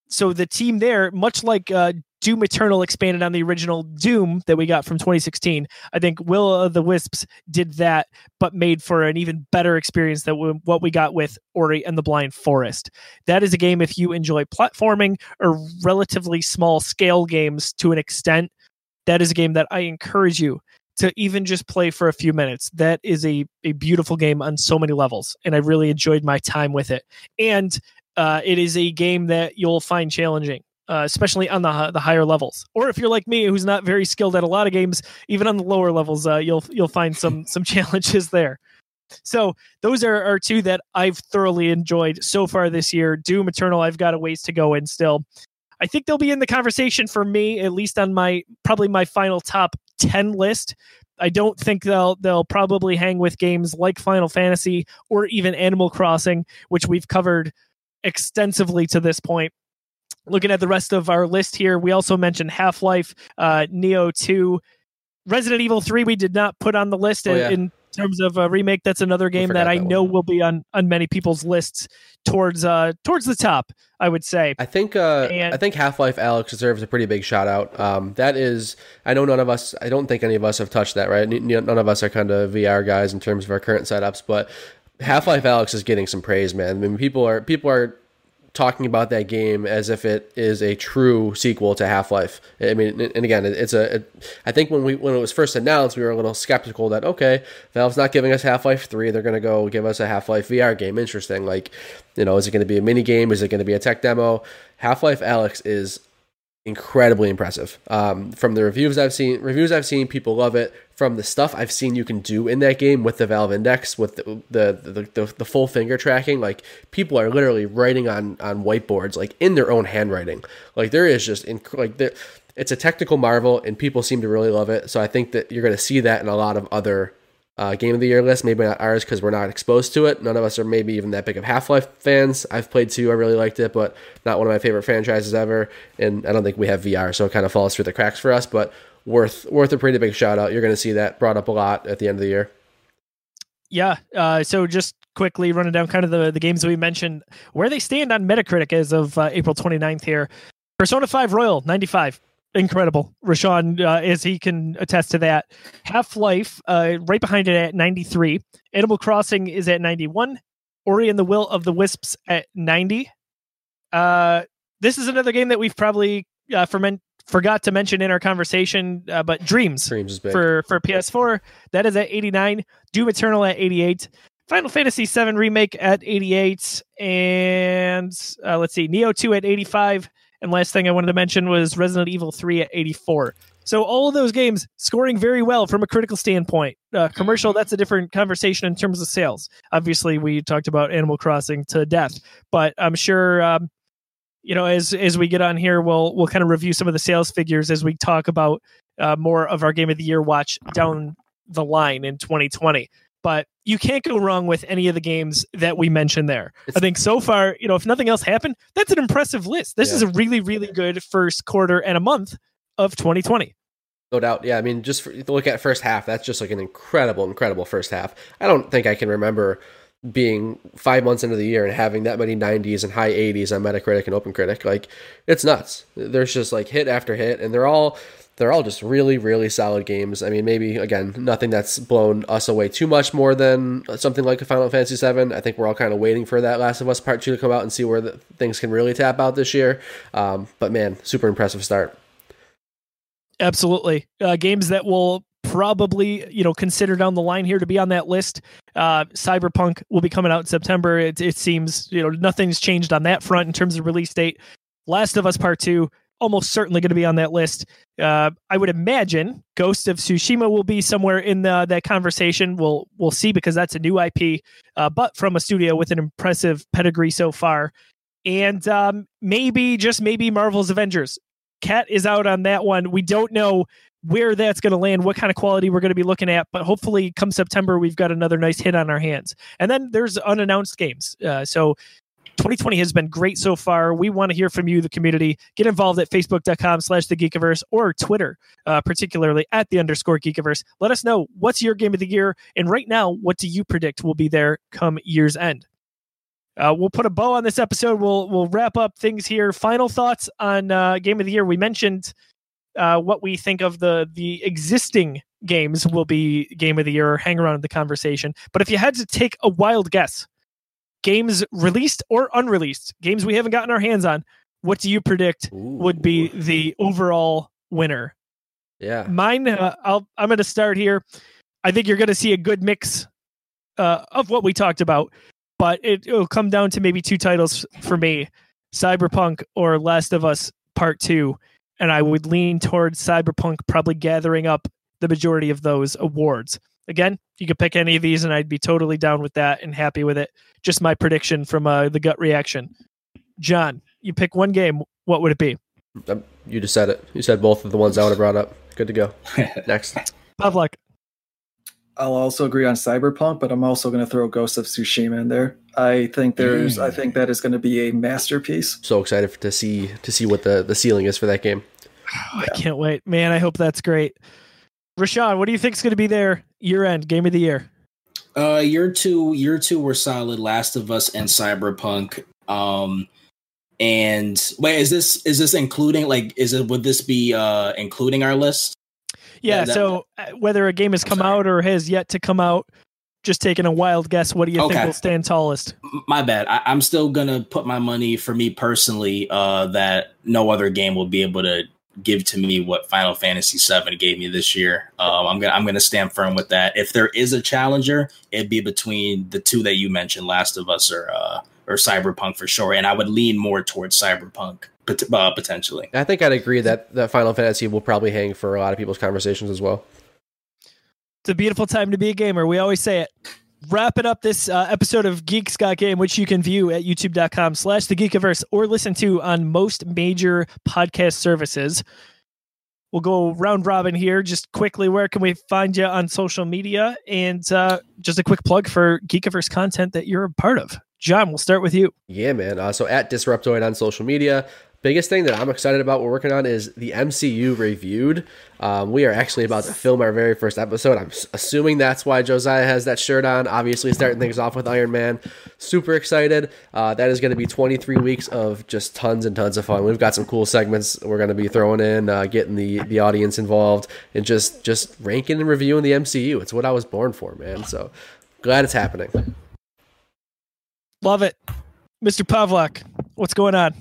So the team there, much like uh, Doom Eternal expanded on the original Doom that we got from 2016. I think Will of the Wisps did that, but made for an even better experience than what we got with Ori and the Blind Forest. That is a game if you enjoy platforming or relatively small scale games to an extent. That is a game that I encourage you to even just play for a few minutes. That is a, a beautiful game on so many levels, and I really enjoyed my time with it. And uh, it is a game that you'll find challenging uh, especially on the the higher levels. Or if you're like me, who's not very skilled at a lot of games, even on the lower levels, uh, you'll you'll find some some challenges there. So those are, are two that I've thoroughly enjoyed so far this year. Doom Eternal, I've got a ways to go in still. I think they'll be in the conversation for me, at least on my probably my final top ten list. I don't think they'll they'll probably hang with games like Final Fantasy or even Animal Crossing, which we've covered extensively to this point looking at the rest of our list here, we also mentioned Half Life, uh, Nioh 2, Resident Evil 3. We did not put on the list oh, yeah. in terms of a remake. That's another game that I that know will be on on many people's lists towards uh towards the top. I would say. I think uh, and, I think Half Life Alyx deserves a pretty big shout out. Um, that is, I know none of us. I don't think any of us have touched that. Right? None of us are kind of VR guys in terms of our current setups, but Half Life Alyx is getting some praise, man. I mean, people are people are talking about that game as if it is a true sequel to Half Life. I mean, and again, it's a. It, I think when we when it was first announced, we were a little skeptical that okay, Valve's not giving us Half Life Three, they're going to go give us a Half Life VR game. Interesting. Like, you know, is it going to be a mini game? Is it going to be a tech demo? Half Life Alyx is incredibly impressive. Um, from the reviews I've seen, reviews I've seen, people love it. From the stuff I've seen you can do in that game with the Valve Index, with the the, the, the, the full finger tracking, like people are literally writing on on whiteboards, like in their own handwriting. Like there is just in, like there, it's a technical marvel, and people seem to really love it. So I think that you're going to see that in a lot of other uh, game of the year lists. Maybe not ours because we're not exposed to it. None of us are maybe even that big of Half Life fans. I've played two, I really liked it, but not one of my favorite franchises ever. And I don't think we have VR, so it kind of falls through the cracks for us. But worth worth a pretty big shout out. You're going to see that brought up a lot at the end of the year. Yeah. Uh, so just quickly running down kind of the, the games we mentioned, where they stand on Metacritic as of uh, April 29th here. Persona 5 Royal, 95 incredible. Rashawn, uh, as he can attest to that. Half Life, uh, right behind it at 93. Animal Crossing is at 91. Ori and the Will of the Wisps at 90. Uh, this is another game that we've probably uh, ferment, forgot to mention in our conversation, uh, but Dreams, Dreams for for PS4 that is at 89. Doom Eternal at 88. Final Fantasy VII Remake at 88, and uh, let's see, Nioh 2 at 85, and last thing I wanted to mention was Resident Evil 3 at 84. So all of those games scoring very well from a critical standpoint. Uh, commercial, that's a different conversation in terms of sales. Obviously, we talked about Animal Crossing to death, but I'm sure um, you know as as we get on here, we'll we'll kind of review some of the sales figures as we talk about uh, more of our game of the year watch down the line in 2020 but you can't go wrong with any of the games that we mentioned there. It's, I think so far, you know, if nothing else happened, that's an impressive list. This yeah. is a really, really good first quarter and a month of 2020. No doubt. Yeah. I mean, just for, look at first half, that's just like an incredible, incredible first half. I don't think I can remember being five months into the year and having that many 90s and high 80s on Metacritic and OpenCritic. Like it's nuts. There's just like hit after hit, and they're all they're all just really really solid games. I mean, maybe again nothing that's blown us away too much more than something like a Final Fantasy VII. I think we're all kind of waiting for that Last of Us Part Two to come out and see where the, things can really tap out this year. Um, but man, super impressive start. Absolutely, uh, games that will probably you know consider down the line here to be on that list. Uh, Cyberpunk will be coming out in September. It, it seems you know nothing's changed on that front in terms of release date. Last of Us Part Two almost certainly going to be on that list. Uh, I would imagine Ghost of Tsushima will be somewhere in the, that conversation. We'll we'll see because that's a new IP, uh, but from a studio with an impressive pedigree so far, and um, maybe just maybe Marvel's Avengers. Cat is out on that one. We don't know where that's going to land, what kind of quality we're going to be looking at. But hopefully, come September, we've got another nice hit on our hands. And then there's unannounced games. Uh, so 2020 has been great so far. We want to hear from you, the community. Get involved at facebook.com slash the Geekiverse or Twitter, uh, particularly at the underscore Geekiverse. Let us know what's your game of the year. And right now, what do you predict will be there come year's end? Uh, we'll put a bow on this episode. We'll we'll wrap up things here. Final thoughts on uh, game of the year. We mentioned uh, what we think of the the existing games will be game of the year or hang around in the conversation. But if you had to take a wild guess, games released or unreleased, games we haven't gotten our hands on, what do you predict Ooh. would be the overall winner? Yeah, mine. Uh, I'll. I'm going to start here. I think you're going to see a good mix uh, of what we talked about, but it, it'll come down to maybe two titles for me: Cyberpunk or Last of Us Part Two and I would lean towards Cyberpunk probably gathering up the majority of those awards. Again, you could pick any of these, and I'd be totally down with that and happy with it. Just my prediction from uh, the gut reaction. John, you pick one game. What would it be? Um, you just said it. You said both of the ones I would have brought up. Good to go. Next. Pavlik. I'll also agree on Cyberpunk, but I'm also going to throw Ghost of Tsushima in there. I think there's, mm. I think that is going to be a masterpiece. So excited to see to see what the the ceiling is for that game. Oh, I can't wait, man! I hope that's great. Rashawn, what do you think is going to be their year end game of the year? Uh, year two, year two were solid. Last of Us and Cyberpunk. Um, and wait, is this is this including like is it would this be uh including our list? Yeah, that, so uh, whether a game has come out or has yet to come out, just taking a wild guess, what do you okay. think will stand tallest? My bad. I, am still gonna put my money for me personally uh, that no other game will be able to give to me what Final Fantasy VII gave me this year. Um, I'm gonna I'm gonna stand firm with that. If there is a challenger, it'd be between the two that you mentioned, Last of Us or uh, or Cyberpunk for sure. And I would lean more towards Cyberpunk uh, potentially. I think I'd agree that that Final Fantasy will probably hang for a lot of people's conversations as well. It's a beautiful time to be a gamer. We always say it. Wrapping up this uh, episode of Geeks Got Game, which you can view at youtube.com slash the Geekiverse or listen to on most major podcast services. We'll go round robin here. Just quickly, where can we find you on social media? And uh, just a quick plug for Geekiverse content that you're a part of. John, we'll start with you. Yeah, man. Uh, so at Disruptoid on social media, biggest thing that I'm excited about we're working on is the MCU reviewed. Um, we are actually about to film our very first episode. I'm assuming that's why Josiah has that shirt on. Obviously, starting things off with Iron Man. Super excited. Uh, that is going to be 23 weeks of just tons and tons of fun. We've got some cool segments we're going to be throwing in, uh, getting the the audience involved, and just just ranking and reviewing the MCU. It's what I was born for, man. So glad it's happening. Love it, Mr. Pavlik. What's going on?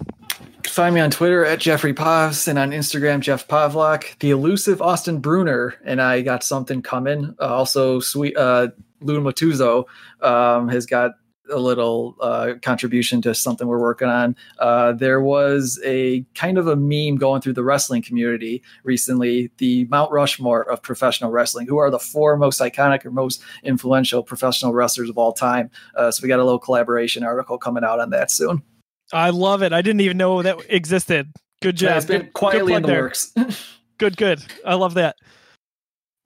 Find me on Twitter at Jeffrey Pavs and on Instagram, Jeff Pavlik, the elusive Austin Bruner, and I got something coming. Uh, also, sweet uh, Luna Matuzo um, has got a little uh, contribution to something we're working on. Uh, there was a kind of a meme going through the wrestling community recently, the Mount Rushmore of professional wrestling. Who are the four most iconic or most influential professional wrestlers of all time? Uh, so we got a little collaboration article coming out on that soon. I love it. I didn't even know that existed. Good job. Yeah, it's been good, quietly good in the there. works. good, good. I love that.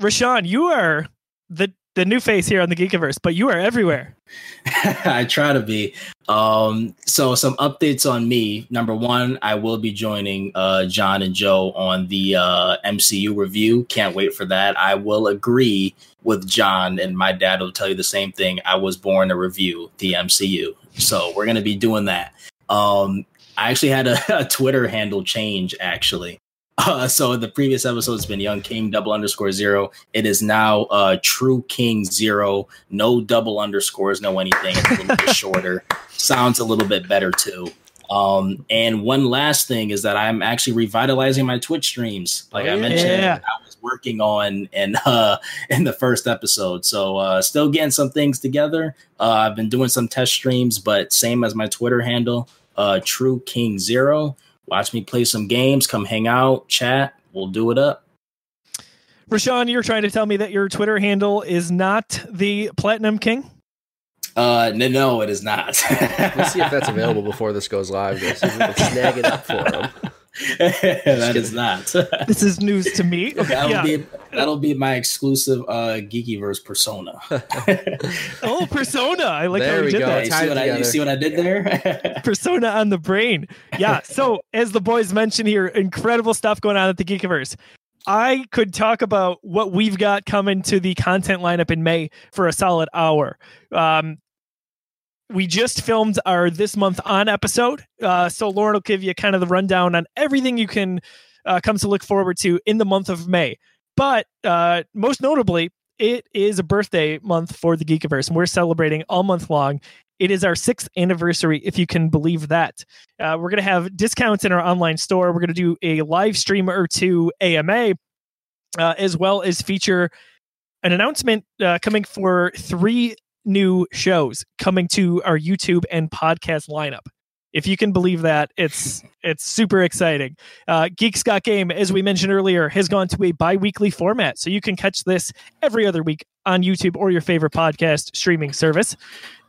Rashawn, you are the the new face here on the Geekiverse, but you are everywhere. I try to be. Um, so some updates on me. Number one, I will be joining uh, John and Joe on the uh, MCU review. Can't wait for that. I will agree with John, and my dad will tell you the same thing. I was born to review the MCU, so we're gonna be doing that. Um, I actually had a, a Twitter handle change actually. Uh, so the previous episode has been Young King double underscore zero. It is now uh, True King zero. No double underscores, no anything. It's a little bit shorter. Sounds a little bit better too. Um, and one last thing is that I'm actually revitalizing my Twitch streams. Like I mentioned, Yeah. I was working on in uh, in the first episode. So uh, still getting some things together. Uh, I've been doing some test streams, but same as my Twitter handle, uh, True King Zero. Watch me play some games. Come hang out, chat. We'll do it up. Rashawn, you're trying to tell me that your Twitter handle is not the Platinum King? Uh, no, no, it is not. Let's see if that's available before this goes live. Let's we can snag it up for them. that is not. This is news to me. Okay, that'll yeah. be that'll be my exclusive uh Geekiverse persona. Oh, Persona. I like There how you we did go. that. you, tied see what I, you see what I did there? Persona on the brain. Yeah. So, as the boys mentioned here, incredible stuff going on at the Geekiverse. I could talk about what we've got coming to the content lineup in May for a solid hour. Um, we just filmed our this month on episode, uh, so Lauren will give you kind of the rundown on everything you can uh, come to look forward to in the month of May. But uh, most notably, it is a birthday month for the Geekiverse, and we're celebrating all month long. It is our sixth anniversary, if you can believe that. Uh, we're going to have discounts in our online store. We're going to do a live stream or two AMA, uh, as well as feature an announcement uh, coming for three new shows coming to our YouTube and podcast lineup. If you can believe that, it's it's super exciting. Uh, Geeks Got Game, as we mentioned earlier, has gone to a bi-weekly format, so you can catch this every other week on YouTube or your favorite podcast streaming service.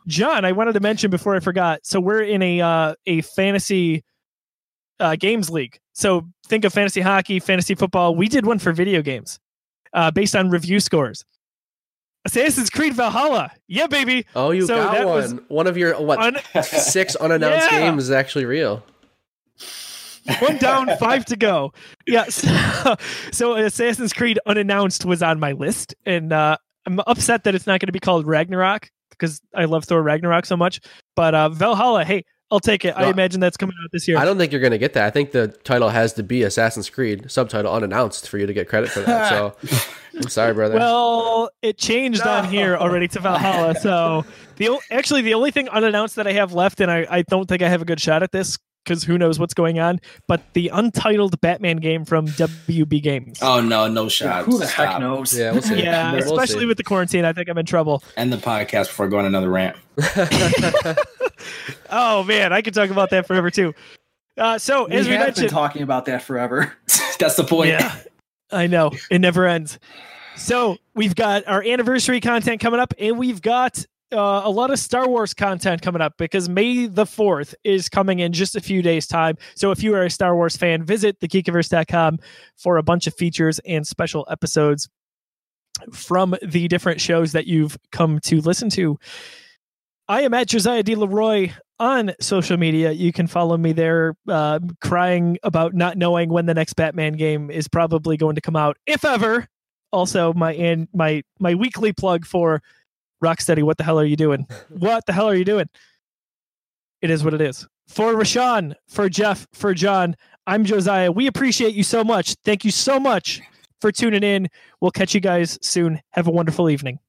John, I wanted to mention before I forgot. So we're in a uh, a fantasy uh, games league. So think of fantasy hockey, fantasy football. We did one for video games uh, based on review scores. Assassin's Creed Valhalla, yeah, baby. Oh, you So got that one. was One of your what Un- six unannounced Yeah. games is actually real. one down, five to go. Yeah. So, so Assassin's Creed unannounced was on my list, and uh, I'm upset that it's not going to be called Ragnarok because I love Thor Ragnarok so much. But uh, Valhalla, hey, I'll take it. I imagine that's coming out this year. I don't think you're going to get that. I think the title has to be Assassin's Creed subtitle unannounced for you to get credit for that. So I'm sorry, brother. Well, it changed on here already to Valhalla. So the actually the only thing unannounced that I have left, and I, I don't think I have a good shot at this because who knows what's going on. But the untitled Batman game from WB Games. oh no, no shot. Who the heck knows? yeah, we'll see. yeah, We'll especially see. with the quarantine, I think I'm in trouble. End the podcast before going another rant. Oh man, I could talk about that forever too. Uh, so We as we have been mentioned, talking about that forever. That's the point. yeah, I know it never ends. So we've got our anniversary content coming up, and we've got uh, a lot of Star Wars content coming up because May the fourth is coming in just a few days' time. So if you are a Star Wars fan, visit thegeekiverse.com for a bunch of features and special episodes from the different shows that you've come to listen to. I am at Josiah D. Leroy on social media. You can follow me there, uh, crying about not knowing when the next Batman game is probably going to come out, if ever. Also, my and my my weekly plug for Rocksteady. What the hell are you doing? What the hell are you doing? It is what it is. For Rashawn, for Jeff, for John, I'm Josiah. We appreciate you so much. Thank you so much for tuning in. We'll catch you guys soon. Have a wonderful evening.